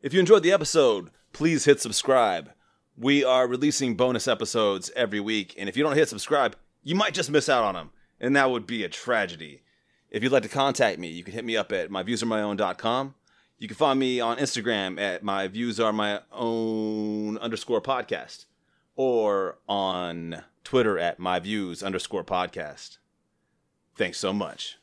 If you enjoyed the episode, please hit subscribe. We are releasing bonus episodes every week, and if you don't hit subscribe, you might just miss out on them, and that would be a tragedy. If you'd like to contact me, you can hit me up at myviewsaremyown.com. You can find me on Instagram at my views are my own underscore podcast or on Twitter at my views underscore podcast. Thanks so much.